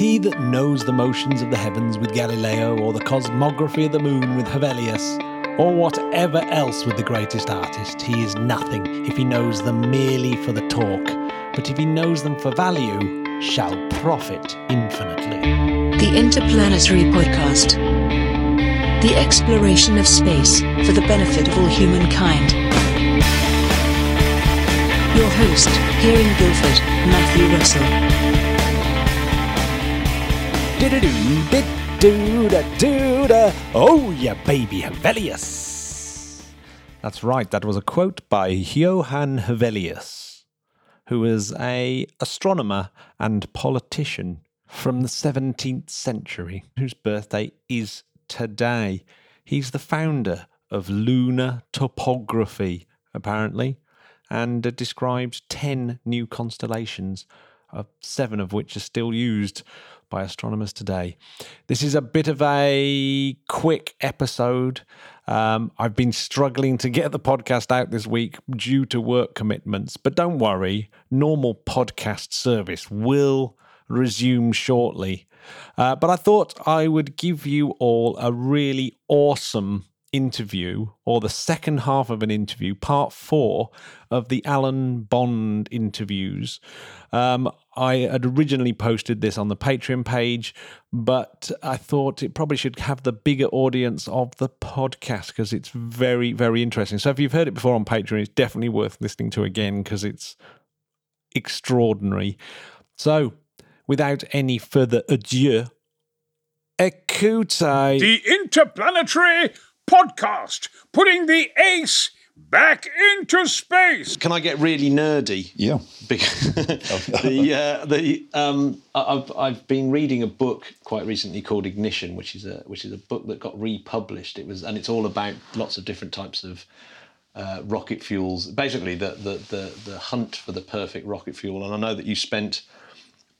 He that knows the motions of the heavens with Galileo, or the cosmography of the moon with Hevelius, or whatever else with the greatest artist, he is nothing if he knows them merely for the talk, but if he knows them for value, shall profit infinitely. The Interplanetary Podcast. The exploration of space for the benefit of all humankind. Your host, here in Guildford, Matthew Russell. Oh, yeah, baby Hevelius. That's right. That was a quote by Johann Hevelius, who was a astronomer and politician from the 17th century, whose birthday is today. He's the founder of lunar topography, apparently, and describes 10 new constellations, uh, seven of which are still used by astronomers today. This is a bit of a quick episode. Um, I've been struggling to get the podcast out this week due to work commitments, but don't worry, normal podcast service will resume shortly. Uh, but I thought I would give you all a really awesome interview, or the second half of an interview, part four of the Alan Bond interviews. Um, I had originally posted this on the Patreon page, but I thought it probably should have the bigger audience of the podcast because it's very, very interesting. So if you've heard it before on Patreon, it's definitely worth listening to again because it's extraordinary. So without any further ado, écoutez. The Interplanetary Podcast, putting the ace back into space. Can I get really nerdy? Yeah. Because the uh, the um, I- I've I've been reading a book quite recently called Ignition, which is a which is a book that got republished. It was and it's all about lots of different types of uh, rocket fuels. Basically, the, the the the hunt for the perfect rocket fuel. And I know that you spent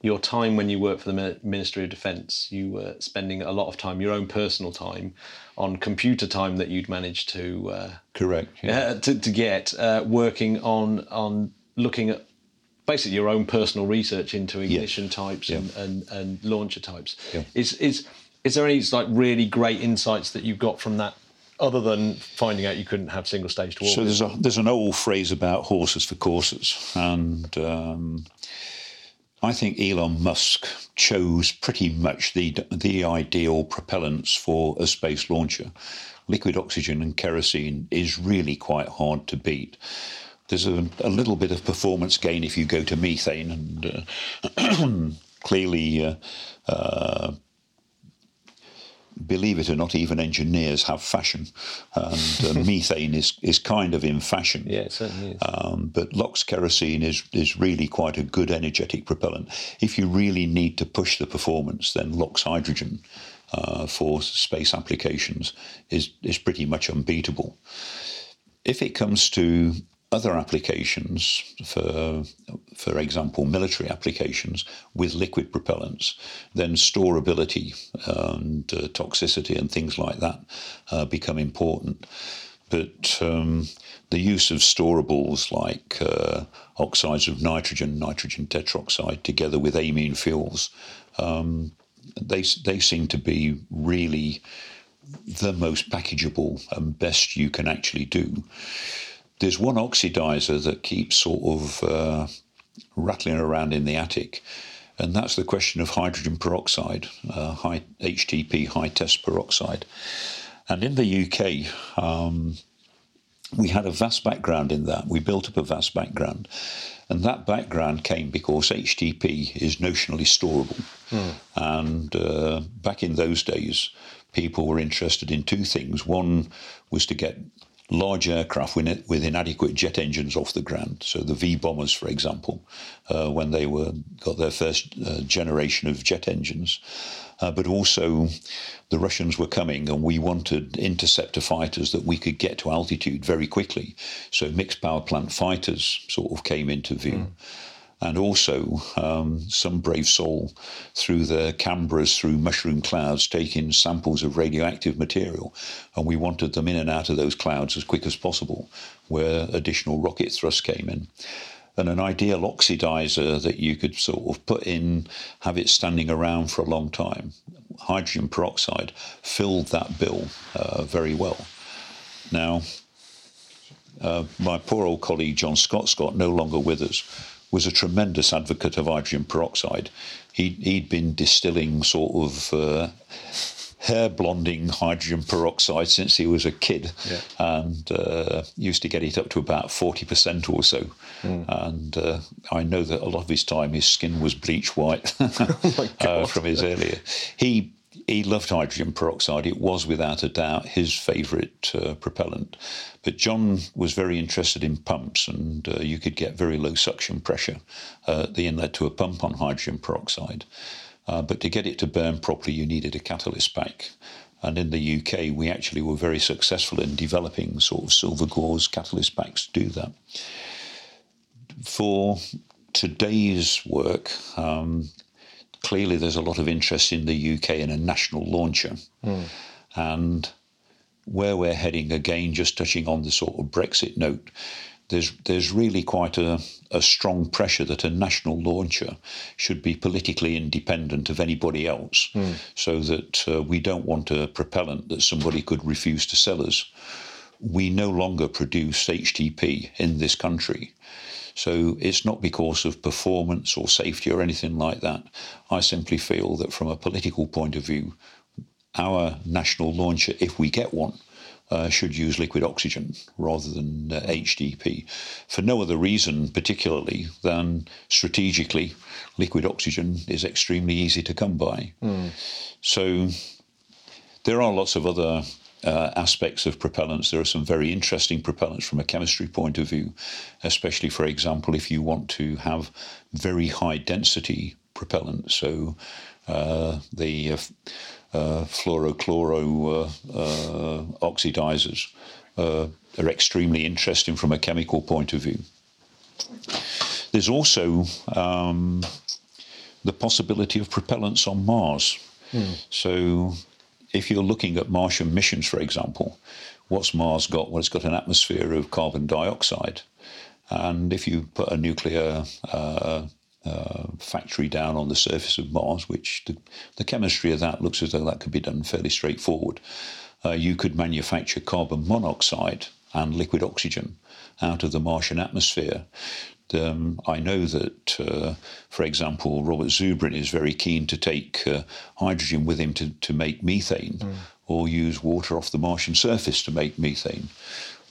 your time when you worked for the Ministry of Defence, you were spending a lot of time, your own personal time, on computer time that you'd managed to uh, Correct. Yeah. uh, to, to get uh, working on on looking at basically your own personal research into ignition types and, and, and launcher types. Yeah. Is is is there any like really great insights that you've got from that, other than finding out you couldn't have single stage to orbit? So there's a there's an old phrase about horses for courses, and um, I think Elon Musk chose pretty much the the ideal propellants for a space launcher. Liquid oxygen and kerosene is really quite hard to beat. There's a, a little bit of performance gain if you go to methane, and uh, clearly. Uh, uh, believe it or not, even engineers have fashion, and uh, methane is, is kind of in fashion. yeah, it certainly is. Um, but LOX kerosene is, is really quite a good energetic propellant. If you really need to push the performance, then LOX hydrogen uh, for space applications is, is pretty much unbeatable. If it comes to other applications, for for example, military applications with liquid propellants, then storability and uh, toxicity and things like that uh, become important. But um, the use of storables like uh, oxides of nitrogen, nitrogen tetroxide, together with amine fuels, um, they they seem to be really the most packageable and best you can actually do. There's one oxidizer that keeps sort of uh, rattling around in the attic, and that's the question of hydrogen peroxide, uh, high HTP, high test peroxide. And in the UK, um, we had a vast background in that. We built up a vast background. And that background came because HTP is notionally storable. And uh, back in those days, people were interested in two things. One was to get large aircraft with, inadequate jet engines off the ground. So the V bombers, for example, uh, when they were got their first uh, generation of jet engines. Uh, but also, the Russians were coming, and we wanted interceptor fighters that we could get to altitude very quickly. So mixed power plant fighters sort of came into view. And also, um, some brave soul through the Canberras, through mushroom clouds, taking samples of radioactive material. And we wanted them in and out of those clouds as quick as possible, where additional rocket thrust came in. and an ideal oxidizer that you could sort of put in, have it standing around for a long time, hydrogen peroxide filled that bill uh, very well. Now, uh, my poor old colleague John Scott Scott, no longer with us, was a tremendous advocate of hydrogen peroxide. He, he'd been distilling sort of uh, hair blonding hydrogen peroxide since he was a kid Yeah. and uh, used to get it up to about 40% or so. And uh, I know that a lot of his time his skin was bleach white uh, from his earlier. He he loved hydrogen peroxide. It was without a doubt his favourite uh, propellant. But John was very interested in pumps, and uh, you could get very low suction pressure uh, the inlet to a pump on hydrogen peroxide. Uh, but to get it to burn properly, you needed a catalyst pack. And in the UK, we actually were very successful in developing sort of silver gauze catalyst packs to do that. For today's work, um, clearly there's a lot of interest in the UK in a national launcher. And where we're heading again, just touching on the sort of Brexit note, there's there's really quite a, a strong pressure that a national launcher should be politically independent of anybody else, so that uh, we don't want a propellant that somebody could refuse to sell us. We no longer produce HTP in this country. So it's not because of performance or safety or anything like that. I simply feel that from a political point of view, our national launcher, if we get one, uh, should use liquid oxygen rather than uh, HTP for no other reason, particularly than strategically, liquid oxygen is extremely easy to come by. So there are lots of other uh, aspects of propellants. There are some very interesting propellants from a chemistry point of view, especially, for example, if you want to have very high density propellant. So uh, the uh, uh, fluorochloro uh, uh, oxidizers uh, are extremely interesting from a chemical point of view. There's also um, the possibility of propellants on Mars. So, if you're looking at Martian missions, for example, what's Mars got? Well, it's got an atmosphere of carbon dioxide. And if you put a nuclear uh, uh, factory down on the surface of Mars, which the, the chemistry of that looks as though that could be done fairly straightforward, uh, you could manufacture carbon monoxide and liquid oxygen out of the Martian atmosphere. Um, I know that, uh, for example, Robert Zubrin is very keen to take uh, hydrogen with him to, to make methane or use water off the Martian surface to make methane.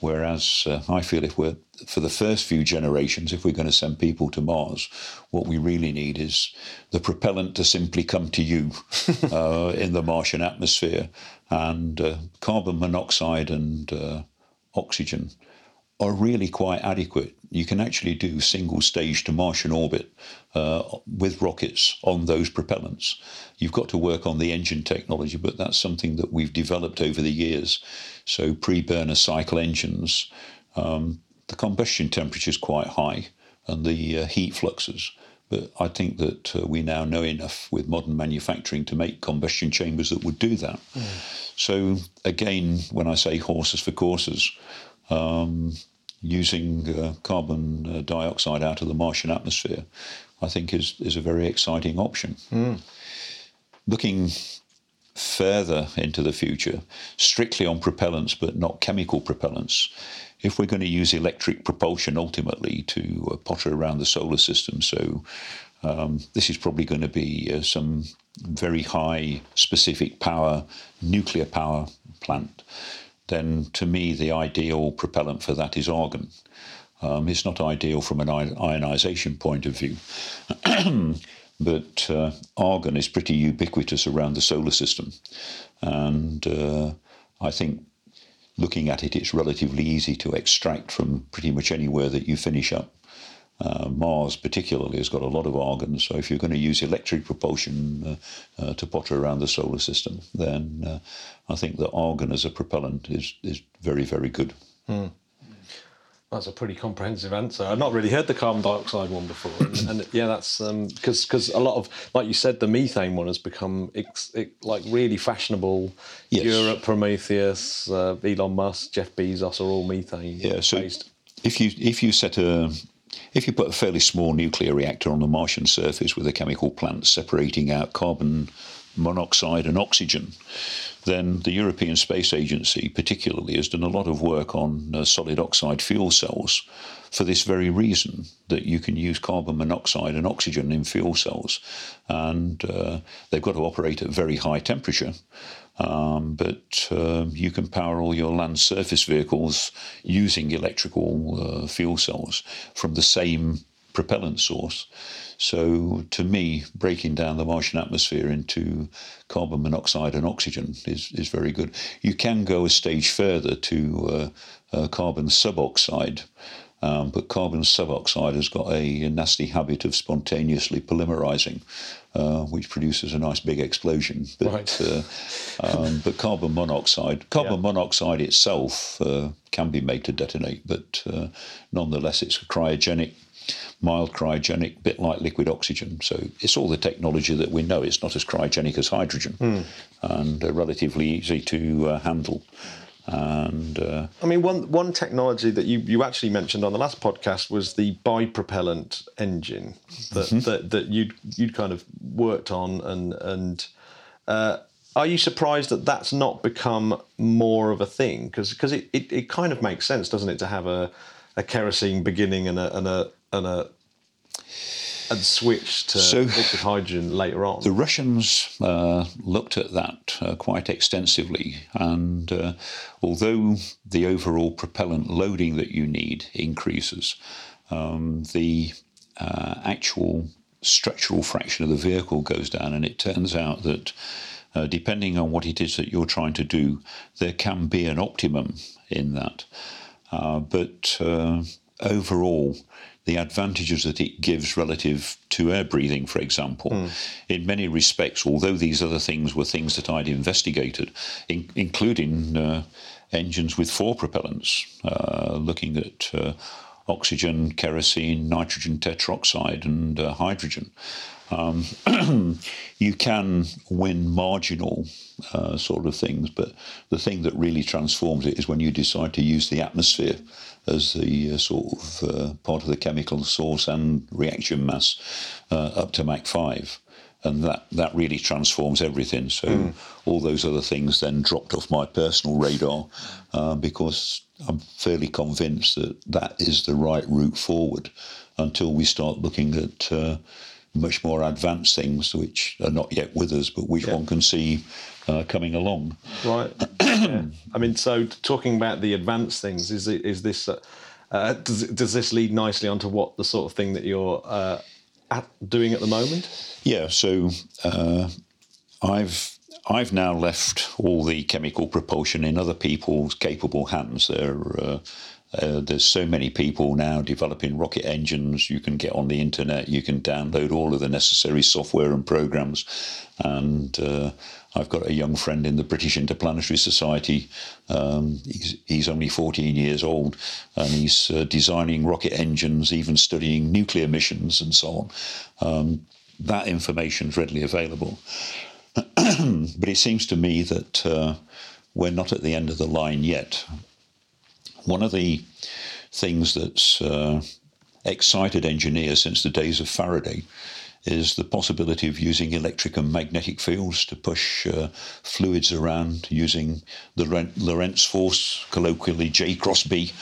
Whereas uh, I feel if we're, for the first few generations, if we're going to send people to Mars, what we really need is the propellant to simply come to you uh, in the Martian atmosphere. And uh, carbon monoxide and uh, oxygen are really quite adequate. You can actually do single stage to Martian orbit uh, with rockets on those propellants. You've got to work on the engine technology, but that's something that we've developed over the years. So pre burner cycle engines, um, the combustion temperature is quite high and the uh, heat fluxes. But I think that uh, we now know enough with modern manufacturing to make combustion chambers that would do that. So, again, when I say horses for courses, um, using uh, carbon uh, dioxide out of the Martian atmosphere, I think is, is a very exciting option. Looking further into the future, strictly on propellants but not chemical propellants, if we're going to use electric propulsion ultimately to uh, potter around the solar system, so um, this is probably going to be uh, some very high specific power nuclear power plant, then to me the ideal propellant for that is argon. Um, it's not ideal from an ionization point of view, but uh, argon is pretty ubiquitous around the solar system. And uh, I think looking at it, it's relatively easy to extract from pretty much anywhere that you finish up. Uh, Mars, particularly, has got a lot of argon. So, if you're going to use electric propulsion uh, uh, to potter around the solar system, then uh, I think that argon as a propellant is, is very, very good. That's a pretty comprehensive answer. I've not really heard the carbon dioxide one before, and, and yeah, that's because because a lot of like you said, the methane one has become ex, ex, like really fashionable. Yes. Europe, Prometheus, uh, Elon Musk, Jeff Bezos are all methane Yeah, so based. if you if you set a if you put a fairly small nuclear reactor on the Martian surface with a chemical plant separating out carbon monoxide and oxygen, then the European Space Agency, particularly, has done a lot of work on uh, solid oxide fuel cells for this very reason that you can use carbon monoxide and oxygen in fuel cells. And uh, they've got to operate at very high temperature. Um, but uh, you can power all your land surface vehicles using electrical uh, fuel cells from the same propellant source. So, to me, breaking down the Martian atmosphere into carbon monoxide and oxygen is, is very good. You can go a stage further to uh, uh, carbon suboxide. Um, but carbon suboxide has got a, a, nasty habit of spontaneously polymerizing, uh, which produces a nice big explosion. But, right. uh, um, but carbon monoxide, carbon yeah. monoxide itself uh, can be made to detonate, but uh, nonetheless, it's a cryogenic mild cryogenic, bit like liquid oxygen. So it's all the technology that we know. It's not as cryogenic as hydrogen mm. and uh, relatively easy to uh, handle. And uh, I mean, one one technology that you, you actually mentioned on the last podcast was the bipropellant engine that mm-hmm. that, that you'd you'd kind of worked on and and. Uh, are you surprised that that's not become more of a thing? Because it, it, it kind of makes sense, doesn't it, to have a, a kerosene beginning and a, and a and a and switch to so liquid hydrogen later on. The Russians uh, looked at that uh, quite extensively, and uh, although the overall propellant loading that you need increases, um, the uh, actual structural fraction of the vehicle goes down, and it turns out that. Uh, depending on what it is that you're trying to do, there can be an optimum in that. Uh, but overall, the advantages that it gives relative to air breathing, for example. Mm. In many respects, although these other things were things that I'd investigated, in, including uh, engines with four propellants, uh, looking at uh, oxygen, kerosene, nitrogen tetroxide, and uh, hydrogen. Um, you can win marginal uh, sort of things, but the thing that really transforms it is when you decide to use the atmosphere as the uh, sort of uh, part of the chemical source and reaction mass uh, up to Mach 5 and that that really transforms everything. So mm. all those other things then dropped off my personal radar uh, because I'm fairly convinced that that is the right route forward until we start looking at uh, much more advanced things which are not yet with us, but which yeah. one can see uh, coming along. Right. yeah. I mean, so talking about the advanced things, is it, is this uh, uh, does does this lead nicely onto what the sort of thing that you're uh, at doing at the moment? Yeah. So uh, I've I've now left all the chemical propulsion in other people's capable hands. They're uh, there's so many people now developing rocket engines. You can get on the internet, you can download all of the necessary software and programs. And uh, I've got a young friend in the British Interplanetary Society. Um, he's, he's, only 14 years old and he's uh, designing rocket engines, even studying nuclear missions and so on. Um, that information is readily available. but it seems to me that uh, we're not at the end of the line yet. One of the things that's uh, excited engineers since the days of Faraday is the possibility of using electric and magnetic fields to push uh, fluids around using the Lorentz force, colloquially J cross B.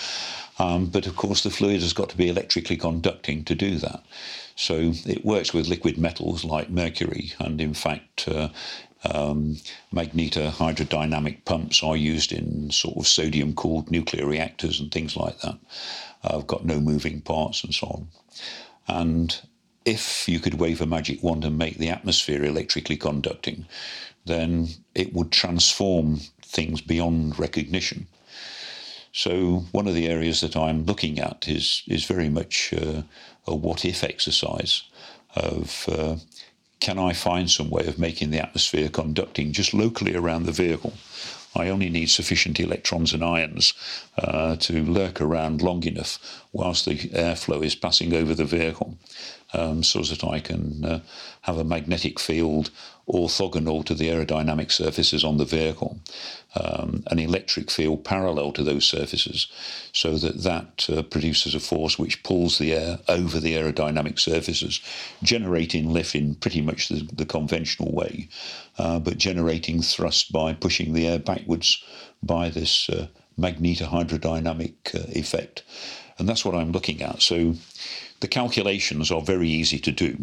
Um, but of course, the fluid has got to be electrically conducting to do that. So it works with liquid metals like mercury, and in fact, uh, um, magneto hydrodynamic pumps are used in sort of sodium cooled nuclear reactors and things like that. I've got no moving parts and so on. And if you could wave a magic wand and make the atmosphere electrically conducting, then it would transform things beyond recognition. So one of the areas that I'm looking at is is very much uh, a what if exercise of uh, can I find some way of making the atmosphere conducting just locally around the vehicle? I only need sufficient electrons and ions uh, to lurk around long enough whilst the airflow is passing over the vehicle. Um, so that I can uh, have a magnetic field orthogonal to the aerodynamic surfaces on the vehicle, um, an electric field parallel to those surfaces, so that that uh, produces a force which pulls the air over the aerodynamic surfaces, generating lift in pretty much the, the conventional way, uh, but generating thrust by pushing the air backwards by this uh, magnetohydrodynamic uh, effect. And that's what I'm looking at. So the calculations are very easy to do.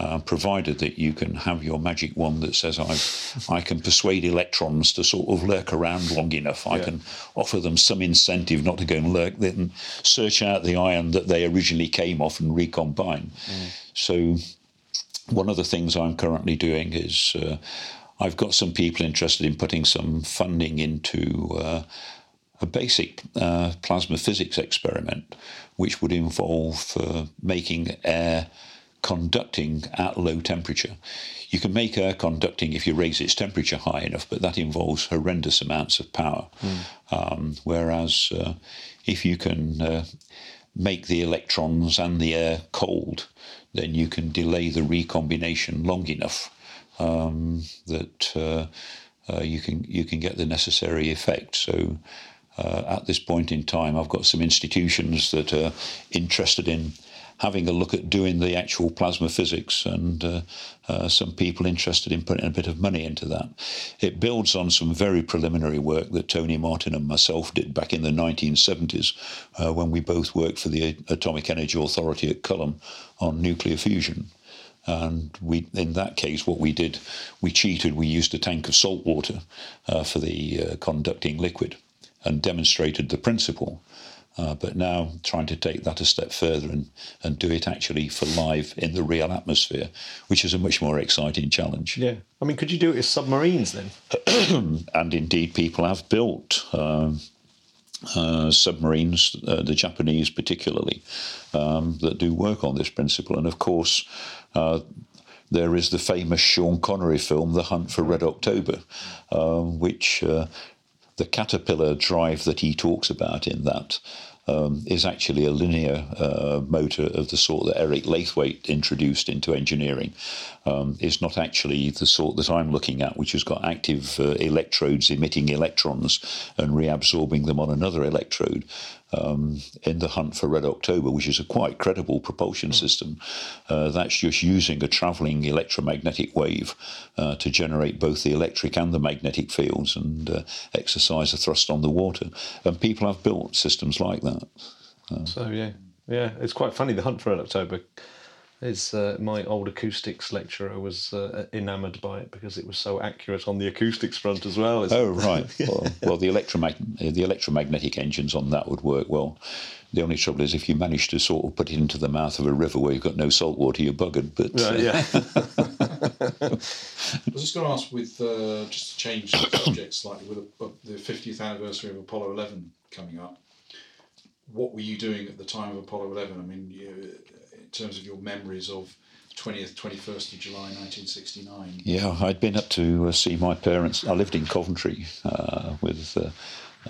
Uh, provided that you can have your magic wand that says I, I can persuade electrons to sort of lurk around long enough. I Yeah. can offer them some incentive not to go and lurk, then search out the iron that they originally came off and recombine. So one of the things I'm currently doing is uh, I've got some people interested in putting some funding into uh, a basic uh, plasma physics experiment, which would involve uh, making air conducting at low temperature. You can make air conducting if you raise its temperature high enough, but that involves horrendous amounts of power. Um, whereas uh, if you can uh, make the electrons and the air cold, then you can delay the recombination long enough um, that uh, uh, you can you can get the necessary effect. So. Uh, at this point in time, I've got some institutions that are interested in having a look at doing the actual plasma physics, and uh, uh, some people interested in putting a bit of money into that. It builds on some very preliminary work that Tony Martin and myself did back in the 1970s uh, when we both worked for the Atomic Energy Authority at Culham on nuclear fusion. And we, in that case, what we did, we cheated. We used a tank of salt water uh, for the uh, conducting liquid and demonstrated the principle. Uh, but now trying to take that a step further and, and do it actually for live in the real atmosphere, which is a much more exciting challenge. Yeah. I mean, could you do it with submarines then? And indeed, people have built um, uh, submarines, uh, the Japanese particularly, um, that do work on this principle. And of course, uh, there is the famous Sean Connery film, The Hunt for Red October, um, which uh, the caterpillar drive that he talks about in that um, is actually a linear uh, motor of the sort that Eric Laithwaite introduced into engineering. Um, is not actually the sort that I'm looking at, which has got active uh, electrodes emitting electrons and reabsorbing them on another electrode. Um, in the hunt for Red October, which is a quite credible propulsion system, uh, that's just using a travelling electromagnetic wave uh, to generate both the electric and the magnetic fields and uh, exercise a thrust on the water. And people have built systems like that. So yeah, yeah, it's quite funny. The Hunt for Red October is uh, my old acoustics lecturer was uh, enamoured by it because it was so accurate on the acoustics front as well. It's- Oh right. Well, well the electromag- the electromagnetic engines on that would work well. The only trouble is if you manage to sort of put it into the mouth of a river where you've got no salt water, you're buggered. But Uh, uh, yeah, I was just going to ask, with uh, just to change the subject slightly, with the, the 50th anniversary of Apollo 11 coming up, what were you doing at the time of Apollo 11? I mean, you, in terms of your memories of 20th, 21st of July 1969. Yeah, I'd been up to uh, see my parents. I lived in Coventry uh, with uh,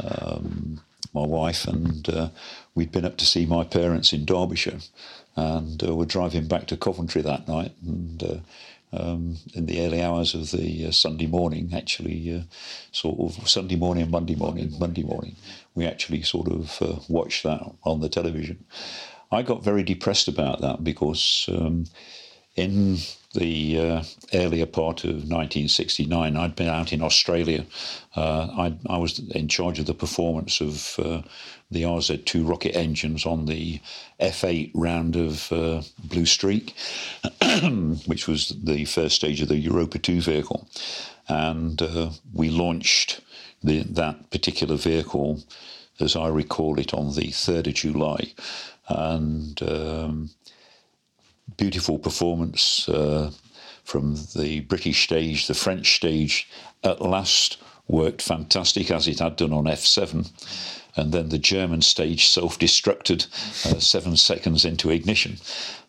um, my wife, and uh, we'd been up to see my parents in Derbyshire, and uh, we're driving back to Coventry that night, and. Uh, um, in the early hours of the uh, Sunday morning, actually, uh, sort of Sunday morning Monday morning, Monday morning, we actually sort of uh, watched that on the television. I got very depressed about that because um, in the uh, earlier part of 1969, I'd been out in Australia. Uh, I, I was in charge of the performance of uh, the RZ2 rocket engines on the F8 round of uh, Blue Streak, which was the first stage of the Europa 2 vehicle. And uh, we launched the, that particular vehicle, as I recall it, on the 3rd of July. And um, beautiful performance uh, from the British stage, the French stage at last worked fantastic as it had done on F7. And then the German stage self destructed uh, seven seconds into ignition.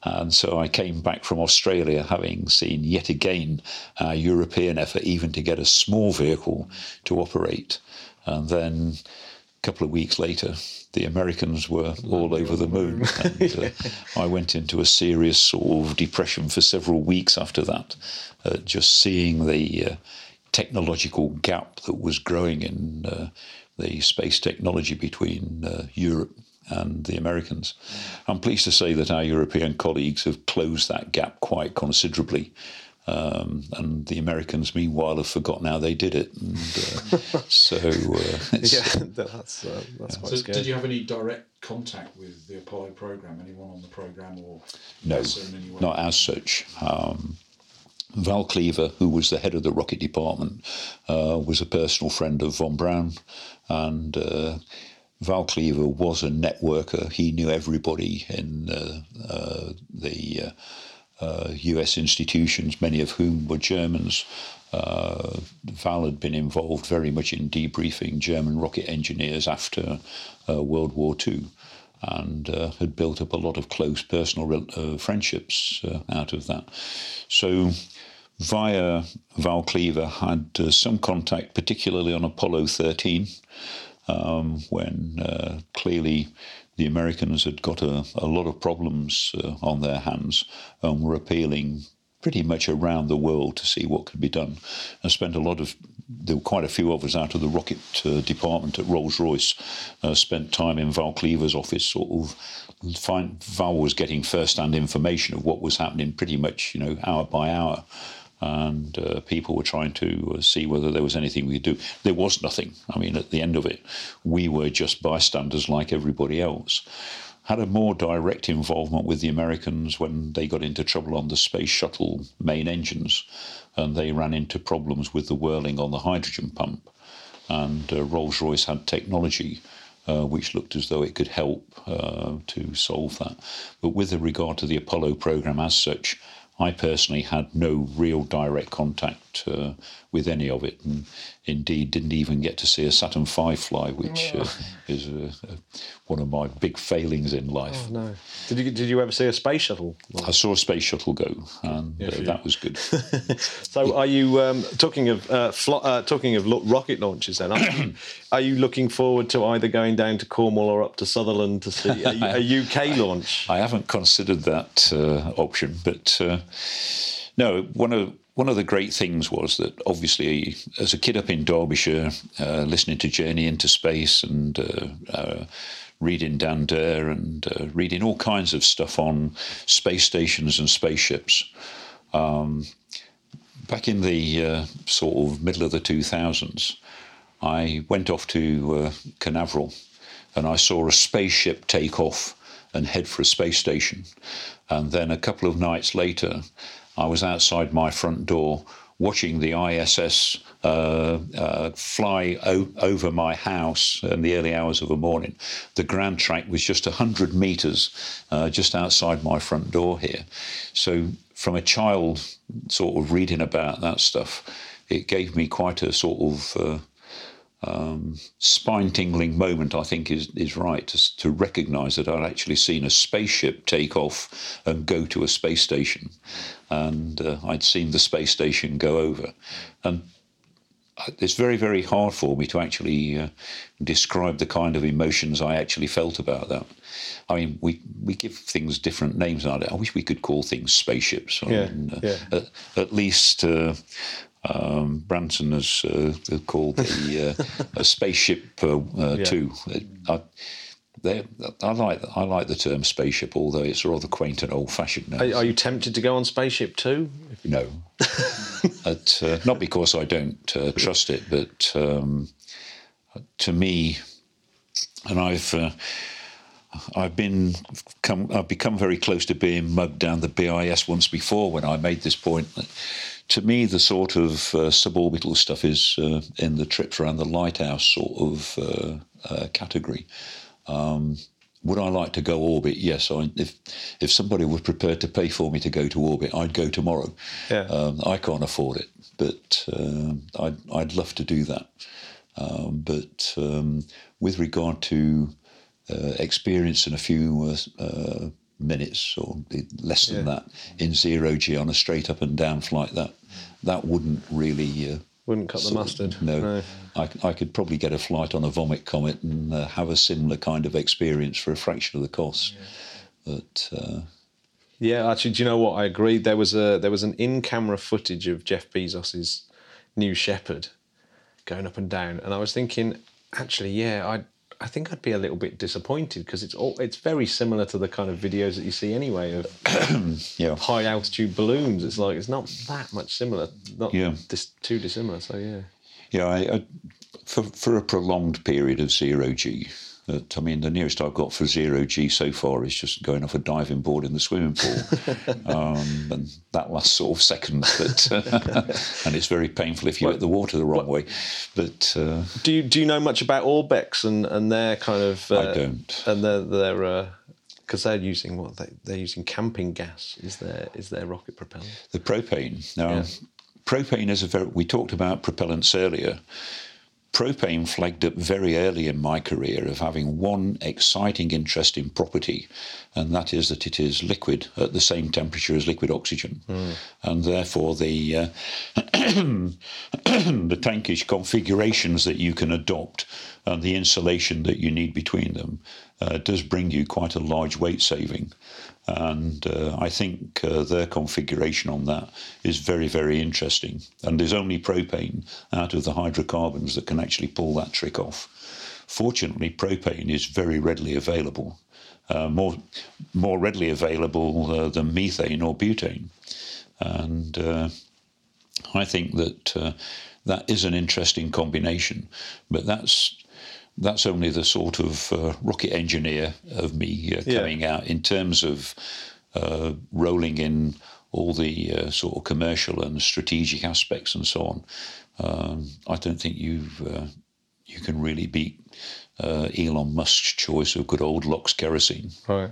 And so I came back from Australia having seen yet again a European effort even to get a small vehicle to operate. And then couple of weeks later, the Americans were all over the moon. And uh, I went into a serious sort of depression for several weeks after that, uh, just seeing the uh, technological gap that was growing in uh, the space technology between uh, Europe and the Americans. I'm pleased to say that our European colleagues have closed that gap quite considerably. Um, and the Americans, meanwhile, have forgotten how they did it. And, uh, so, uh, it's, yeah, that's uh, that's quite So, scary. did you have any direct contact with the Apollo program? Anyone on the program or no, in any way? not as such. Um, Val Cleaver, who was the head of the rocket department, uh, was a personal friend of von Braun, and uh, Val Cleaver was a networker. He knew everybody in uh, uh, the uh, uh, US institutions, many of whom were Germans. Uh, Val had been involved very much in debriefing German rocket engineers after uh, World War II and uh, had built up a lot of close personal uh, friendships uh, out of that. So, via Val Cleaver, had uh, some contact, particularly on Apollo 13, um, when uh, clearly the Americans had got a, a lot of problems uh, on their hands and were appealing pretty much around the world to see what could be done. I spent a lot of, there were quite a few of us out of the rocket uh, department at Rolls Royce, uh, spent time in Val Cleaver's office, sort of. Find, Val was getting first-hand information of what was happening, pretty much, you know, hour by hour and uh, people were trying to uh, see whether there was anything we could do. There was nothing. I mean, at the end of it, we were just bystanders like everybody else. Had a more direct involvement with the Americans when they got into trouble on the space shuttle main engines, and they ran into problems with the whirling on the hydrogen pump. And uh, Rolls Royce had technology uh, which looked as though it could help uh, to solve that. But with regard to the Apollo program as such, I personally had no real direct contact uh, with any of it, and indeed didn't even get to see a Saturn V fly, which uh, is uh, uh, one of my big failings in life. Oh, no. Did you did you ever see a space shuttle? I saw a space shuttle go, and uh, that was good. So, are you um, talking of uh, uh, talking of lo- rocket launches? Then, are you, are you looking forward to either going down to Cornwall or up to Sutherland to see a, a UK launch? I haven't considered that uh, option, but uh, no, one of one of the great things was that obviously, as a kid up in Derbyshire, uh, listening to Journey into Space and uh, uh, reading Dan Dare and uh, reading all kinds of stuff on space stations and spaceships. Um, back in the uh, sort of middle of the 2000s, I went off to uh, Canaveral and I saw a spaceship take off and head for a space station. And then a couple of nights later, I was outside my front door watching the ISS uh, uh, fly o- over my house in the early hours of the morning. The ground track was just 100 metres uh, just outside my front door here. So, from a child sort of reading about that stuff, it gave me quite a sort of uh, um, spine tingling moment, I think, is, is right to, to recognize that I'd actually seen a spaceship take off and go to a space station. And uh, I'd seen the space station go over. And it's very, very hard for me to actually uh, describe the kind of emotions I actually felt about that. I mean, we, we give things different names. I wish we could call things spaceships. I Yeah, mean, uh, yeah. At, at least uh, um, Branson has uh, called the uh, a spaceship uh, uh, two. I, they, I like I like the term spaceship, although it's rather quaint and old-fashioned now. Are, are you tempted to go on Spaceship Two? No, But, uh, not because I don't uh, trust it, but um, to me, and I've uh, I've been come I've become very close to being mugged down the BIS once before when I made this point. That to me, the sort of uh, suborbital stuff is uh, in the trips around the lighthouse sort of uh, uh, category. Um, would I like to go orbit? Yes. I, if if somebody were prepared to pay for me to go to orbit, I'd go tomorrow. Yeah. Um, I can't afford it, but um, I'd I'd love to do that. Um, but um, with regard to uh, experience in a few uh, uh, minutes or less than Yeah. that in zero G on a straight up and down flight, that that wouldn't really uh, Wouldn't cut the mustard. No, No. I, I could probably get a flight on a Vomit Comet and uh, have a similar kind of experience for a fraction of the cost. But uh, Yeah, actually, do you know what? I agree. There was a there was an in-camera footage of Jeff Bezos's New Shepard going up and down, and I was thinking, actually, yeah, I I think I'd be a little bit disappointed because it's all it's very similar to the kind of videos that you see anyway of yeah, high altitude balloons. It's like it's not that much similar, not Yeah. dis, too dissimilar. So yeah, yeah. I, I, for for a prolonged period of zero G. That, I mean, the nearest I've got for zero G so far is just going off a diving board in the swimming pool, um, and that lasts sort of seconds. But and it's very painful if you hit the water the wrong way. But uh, do you do you know much about Orbex and and their kind of? Uh, I don't. And their their. because they're using what they, they're using camping gas is their is their rocket propellant the propane. Now, Yeah. propane is a very. We talked about propellants earlier. Propane flagged up very early in my career of having one exciting, interesting property, and that is that it is liquid at the same temperature as liquid oxygen, and therefore the uh, the tankish configurations that you can adopt and the insulation that you need between them uh, does bring you quite a large weight saving. And uh, I think uh, their configuration on that is very, very interesting. And there's only propane out of the hydrocarbons that can actually pull that trick off. Fortunately, propane is very readily available, uh, more, more readily available uh, than methane or butane. And uh, I think that uh, that is an interesting combination, but that's that's only the sort of uh, rocket engineer of me uh, Yeah. coming out in terms of uh, rolling in all the uh, sort of commercial and strategic aspects and so on. Um, I don't think you uh, you can really beat uh, Elon Musk's choice of good old LOX kerosene. right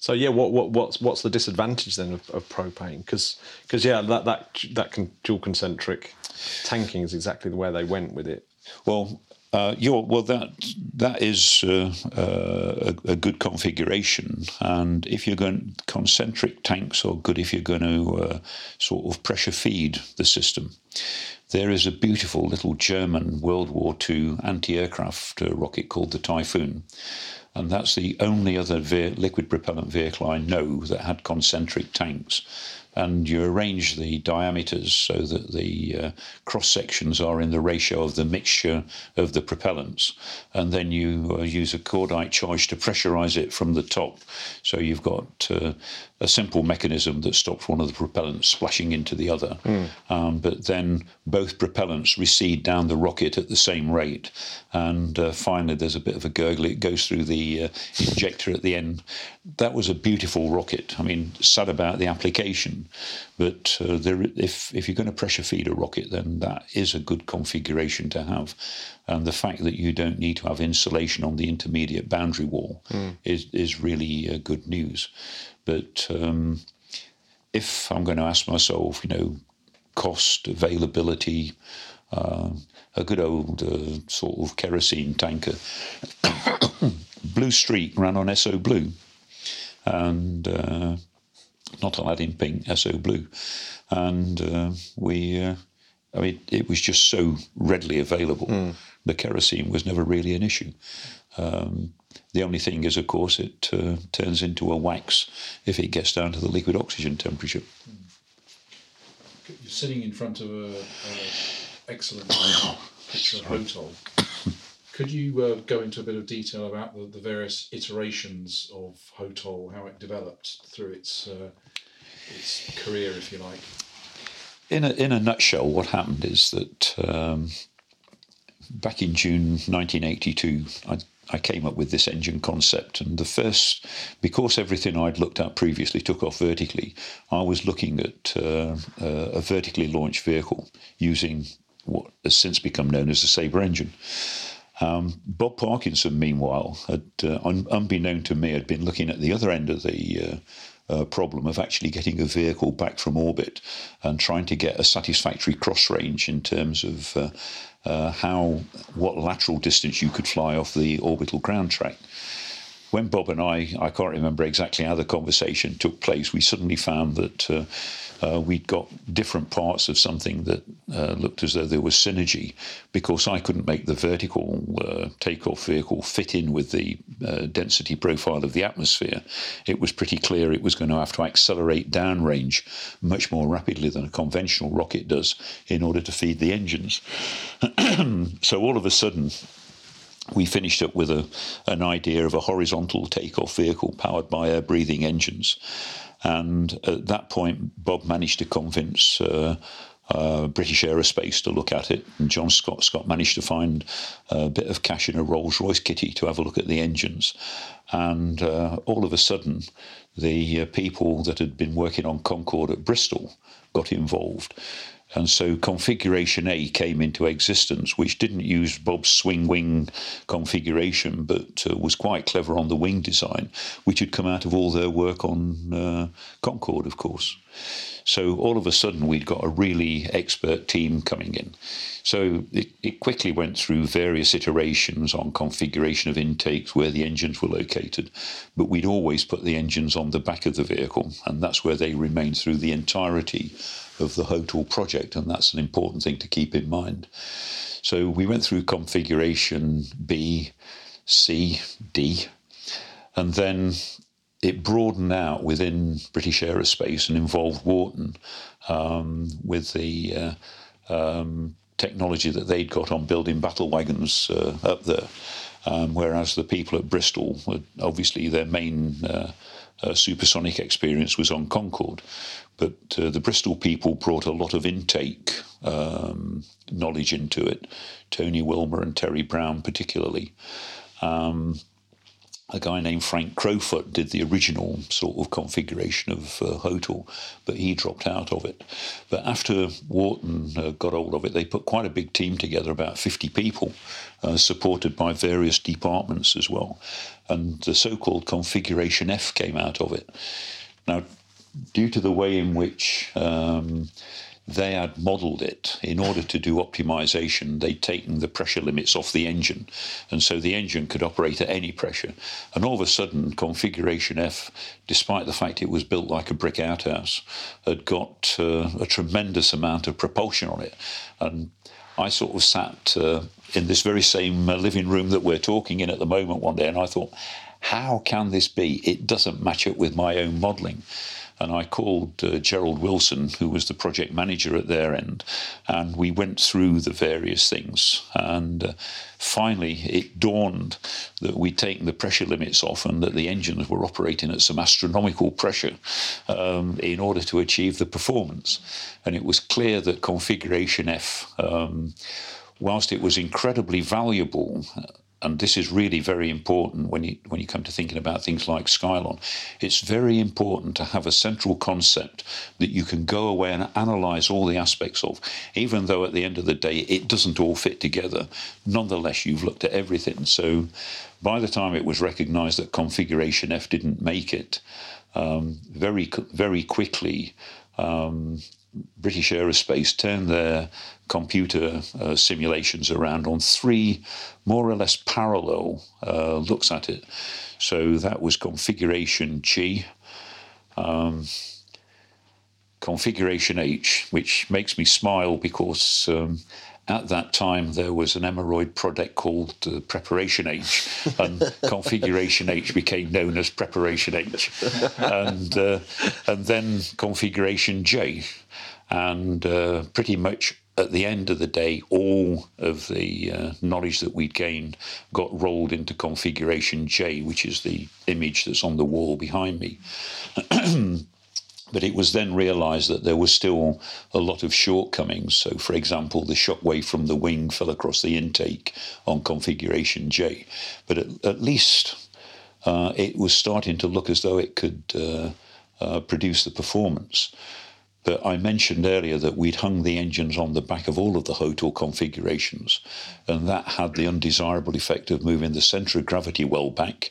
so yeah what, what what's what's the disadvantage then of, of propane because yeah that that that con, dual concentric tanking is exactly the way they went with it Well, uh, well, that that is uh, uh, a, a good configuration, and if you're going concentric tanks are good if you're going to uh, sort of pressure feed the system. There is a beautiful little German World War II anti-aircraft uh, rocket called the Typhoon, and that's the only other ve- liquid propellant vehicle I know that had concentric tanks. And you arrange the diameters so that the uh, cross sections are in the ratio of the mixture of the propellants, and then you uh, use a cordite charge to pressurize it from the top. So you've got uh, a simple mechanism that stops one of the propellants splashing into the other. Um, but then both propellants recede down the rocket at the same rate, and uh, finally there's a bit of a gurgle. It goes through the uh, injector at the end. That was a beautiful rocket. I mean, sad about the application, but uh, there, if if you're going to pressure feed a rocket, then that is a good configuration to have. And the fact that you don't need to have insulation on the intermediate boundary wall is is really uh, good news. But um, if I'm going to ask myself, you know, cost, availability, uh, a good old uh, sort of kerosene tanker. Blue Streak ran on Esso Blue, and uh, not Aladdin Pink, Esso Blue, and uh, we. Uh, I mean, it was just so readily available. The kerosene was never really an issue. Um, the only thing is, of course, it uh, turns into a wax if it gets down to the liquid oxygen temperature. You're sitting in front of a, a excellent picture of Hotol. Could you uh, go into a bit of detail about the, the various iterations of Hotol, how it developed through its uh, its career, if you like? In a, in a nutshell, what happened is that um, back in June 1982, I, I came up with this engine concept. And the first, because everything I'd looked at previously took off vertically, I was looking at uh, uh, a vertically launched vehicle using what has since become known as the Sabre engine. Um, Bob Parkinson, meanwhile, had, uh, un- unbeknown to me, had been looking at the other end of the uh, uh, problem of actually getting a vehicle back from orbit and trying to get a satisfactory cross range in terms of uh, uh, how what lateral distance you could fly off the orbital ground track. when Bob and I, I can't remember exactly how the conversation took place, we suddenly found that uh, uh, we'd got different parts of something that uh, looked as though there was synergy because I couldn't make the vertical uh, takeoff vehicle fit in with the uh, density profile of the atmosphere. It was pretty clear it was going to have to accelerate downrange much more rapidly than a conventional rocket does in order to feed the engines. so all of a sudden, we finished up with a, an idea of a horizontal takeoff vehicle powered by air breathing engines. And at that point, Bob managed to convince uh, uh, British Aerospace to look at it, and John Scott Scott managed to find a bit of cash in a Rolls Royce kitty to have a look at the engines. And uh, all of a sudden, the uh, people that had been working on Concorde at Bristol got involved. And so configuration A came into existence, which didn't use Bob's swing wing configuration, but uh, was quite clever on the wing design, which had come out of all their work on uh, Concorde, of course. So all of a sudden, we'd got a really expert team coming in. So it, it quickly went through various iterations on configuration of intakes, where the engines were located, but we'd always put the engines on the back of the vehicle, and that's where they remained through the entirety of the HOTOL project, and that's an important thing to keep in mind. So we went through configuration B, C, D, and then it broadened out within British Aerospace and involved Warton um, with the uh, um, technology that they'd got on building battle wagons uh, up there. Um, whereas the people at Bristol, were obviously their main uh, uh, supersonic experience was on Concorde. But uh, the Bristol people brought a lot of intake um, knowledge into it, Tony Wilmer and Terry Brown, particularly. Um, a guy named Frank Crowfoot did the original sort of configuration of uh, HOTOL, but he dropped out of it. But after Warton uh, got hold of it, they put quite a big team together, about 50 people, uh, supported by various departments as well. And the so called Configuration F came out of it. Now, due to the way in which um, they had modelled it in order to do optimization. They'd taken the pressure limits off the engine, and so the engine could operate at any pressure. And all of a sudden, configuration F, despite the fact it was built like a brick outhouse, had got uh, a tremendous amount of propulsion on it. And I sort of sat uh, in this very same uh, living room that we're talking in at the moment one day, and I thought, how can this be? It doesn't match up with my own modelling and I called uh, Gerald Wilson, who was the project manager at their end, and we went through the various things. And uh, finally, it dawned that we'd taken the pressure limits off and that the engines were operating at some astronomical pressure um, in order to achieve the performance. And it was clear that configuration F. Um, whilst it was incredibly valuable and this is really very important when you when you come to thinking about things like Skylon. It's very important to have a central concept that you can go away and analyze all the aspects of, even though at the end of the day it doesn't all fit together. Nonetheless, you've looked at everything. So by the time it was recognized that configuration F didn't make it, um, very very quickly. Um, British Aerospace turned their computer uh, simulations around on three more or less parallel uh, looks at it. So that was configuration G, um, configuration H, which makes me smile because um, at that time there was an Emeroid product called uh, Preparation H, and Configuration H became known as Preparation H, and uh, and then Configuration J, and uh, pretty much at the end of the day, all of the uh, knowledge that we'd gained got rolled into configuration J, which is the image that's on the wall behind me. but it was then realized that there was still a lot of shortcomings. So, for example, the shockwave from the wing fell across the intake on configuration J. But at, at least uh, it was starting to look as though it could uh, uh, produce the performance. But I mentioned earlier that we'd hung the engines on the back of all of the HOTOL configurations, and that had the undesirable effect of moving the centre of gravity well back.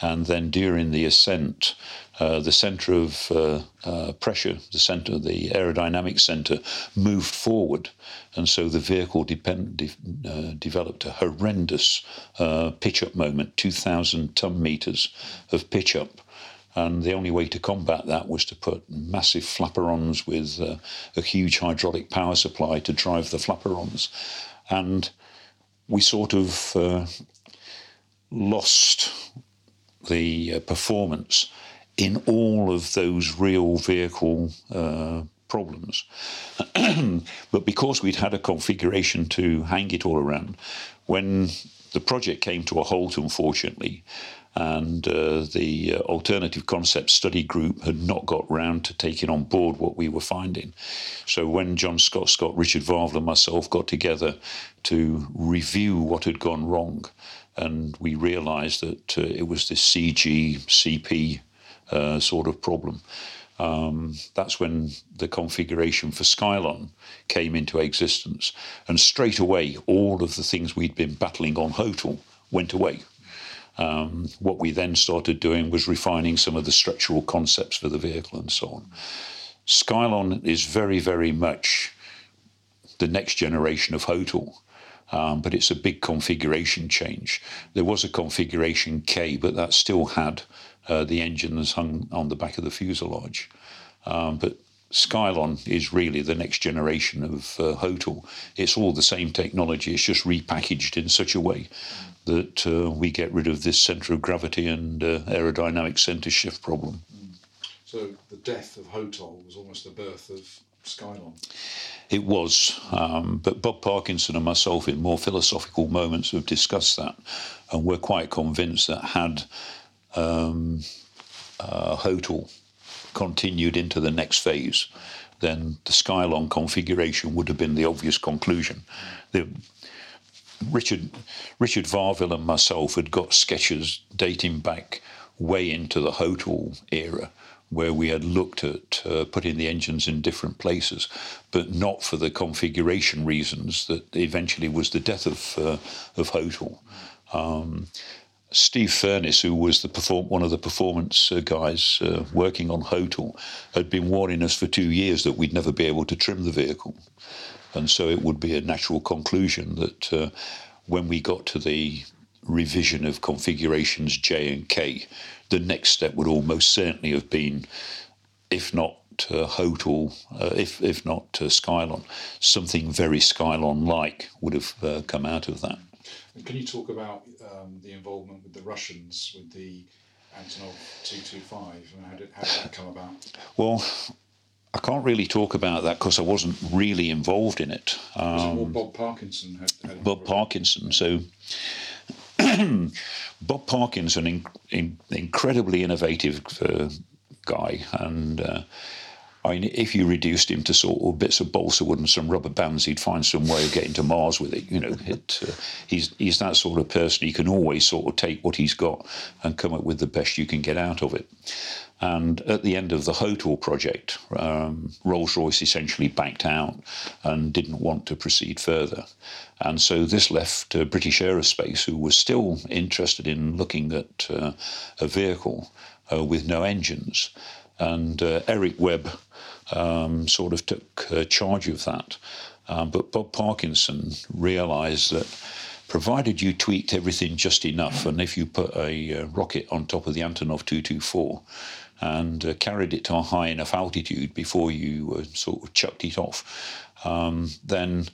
And then during the ascent, uh, the center of uh, uh, pressure, the center, the aerodynamic center, moved forward, and so the vehicle depend, de- uh, developed a horrendous uh, pitch-up moment, 2,000 ton meters of pitch-up. And the only way to combat that was to put massive flaperons with uh, a huge hydraulic power supply to drive the flaperons. And we sort of lost the performance in all of those real vehicle uh, problems. but because we'd had a configuration to hang it all around, when the project came to a halt, unfortunately, and uh, the uh, alternative concept study group had not got round to taking on board what we were finding. So when John Scott, Scott, Richard Varvill, and myself got together to review what had gone wrong, and we realised that uh, it was this CG CP uh, sort of problem. Um, that's when the configuration for Skylon came into existence. And straight away, all of the things we'd been battling on HOTOL went away. Um, what we then started doing was refining some of the structural concepts for the vehicle and so on. Skylon is very, very much the next generation of HOTOL. Um, but it's a big configuration change. There was a configuration K, but that still had uh, the engines hung on the back of the fuselage. Um, but Skylon is really the next generation of uh, HOTOL. It's all the same technology, it's just repackaged in such a way that uh, we get rid of this centre of gravity and uh, aerodynamic centre shift problem. So the death of HOTOL was almost the birth of Skylon. It was, um, but Bob Parkinson and myself, in more philosophical moments, have discussed that, and we're quite convinced that had um, uh, HOTL continued into the next phase, then the Skylon configuration would have been the obvious conclusion. The, Richard Richard Varvill and myself had got sketches dating back way into the HOTOL era, where we had looked at uh, putting the engines in different places, but not for the configuration reasons that eventually was the death of uh, of HOTOL. Um, Steve Furness, who was the perform- one of the performance uh, guys uh, working on HOTOL, had been warning us for two years that we'd never be able to trim the vehicle. And so it would be a natural conclusion that uh, when we got to the revision of configurations J and K, the next step would almost certainly have been, if not uh, HOTOL, uh, if, if not uh, Skylon, something very Skylon like would have uh, come out of that. And can you talk about um, the involvement with the Russians with the Antonov 225 and how did, how did that come about? Well, I can't really talk about that because I wasn't really involved in it. Was it Bob Parkinson? Had, had Um, Bob Parkinson. So Bob Parkinson, in, in, incredibly innovative uh, guy, and uh, I mean, if you reduced him to sort of bits of balsa wood and some rubber bands, he'd find some way of getting to Mars with it. You know, it, uh, he's he's that sort of person. He can always sort of take what he's got and come up with the best you can get out of it. And at the end of the HOTOL project, um, Rolls Royce essentially backed out and didn't want to proceed further. And so this left uh, British Aerospace, who was still interested in looking at uh, a vehicle uh, with no engines. And uh, Eric Webb um, sort of took uh, charge of that. Um, but Bob Parkinson realised that provided you tweaked everything just enough, and if you put a uh, rocket on top of the Antonov 224 and uh, carried it to a high enough altitude before you uh, sort of chucked it off, um, then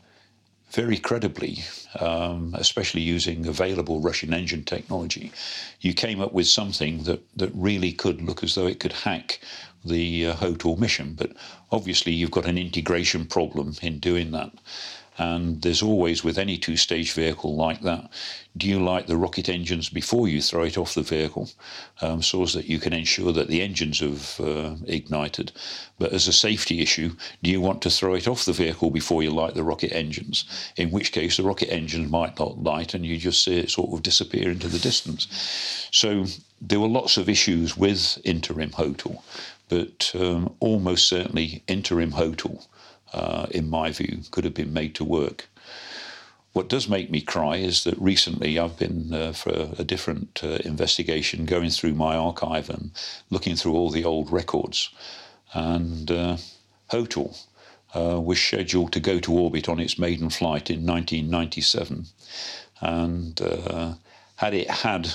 very credibly, um, especially using available Russian engine technology, you came up with something that, that really could look as though it could hack the uh, mission. But obviously, you've got an integration problem in doing that. And there's always, with any two stage vehicle like that, do you light the rocket engines before you throw it off the vehicle um, so as that you can ensure that the engines have uh, ignited? But as a safety issue, do you want to throw it off the vehicle before you light the rocket engines? In which case, the rocket engines might not light and you just see it sort of disappear into the distance. So there were lots of issues with interim HOTOL, but um, almost certainly interim HOTOL uh, in my view, could have been made to work. what does make me cry is that recently I've been uh, for a different uh, investigation going through my archive and looking through all the old records. And uh, HOTOL uh, was scheduled to go to orbit on its maiden flight in 1997. And uh, had it had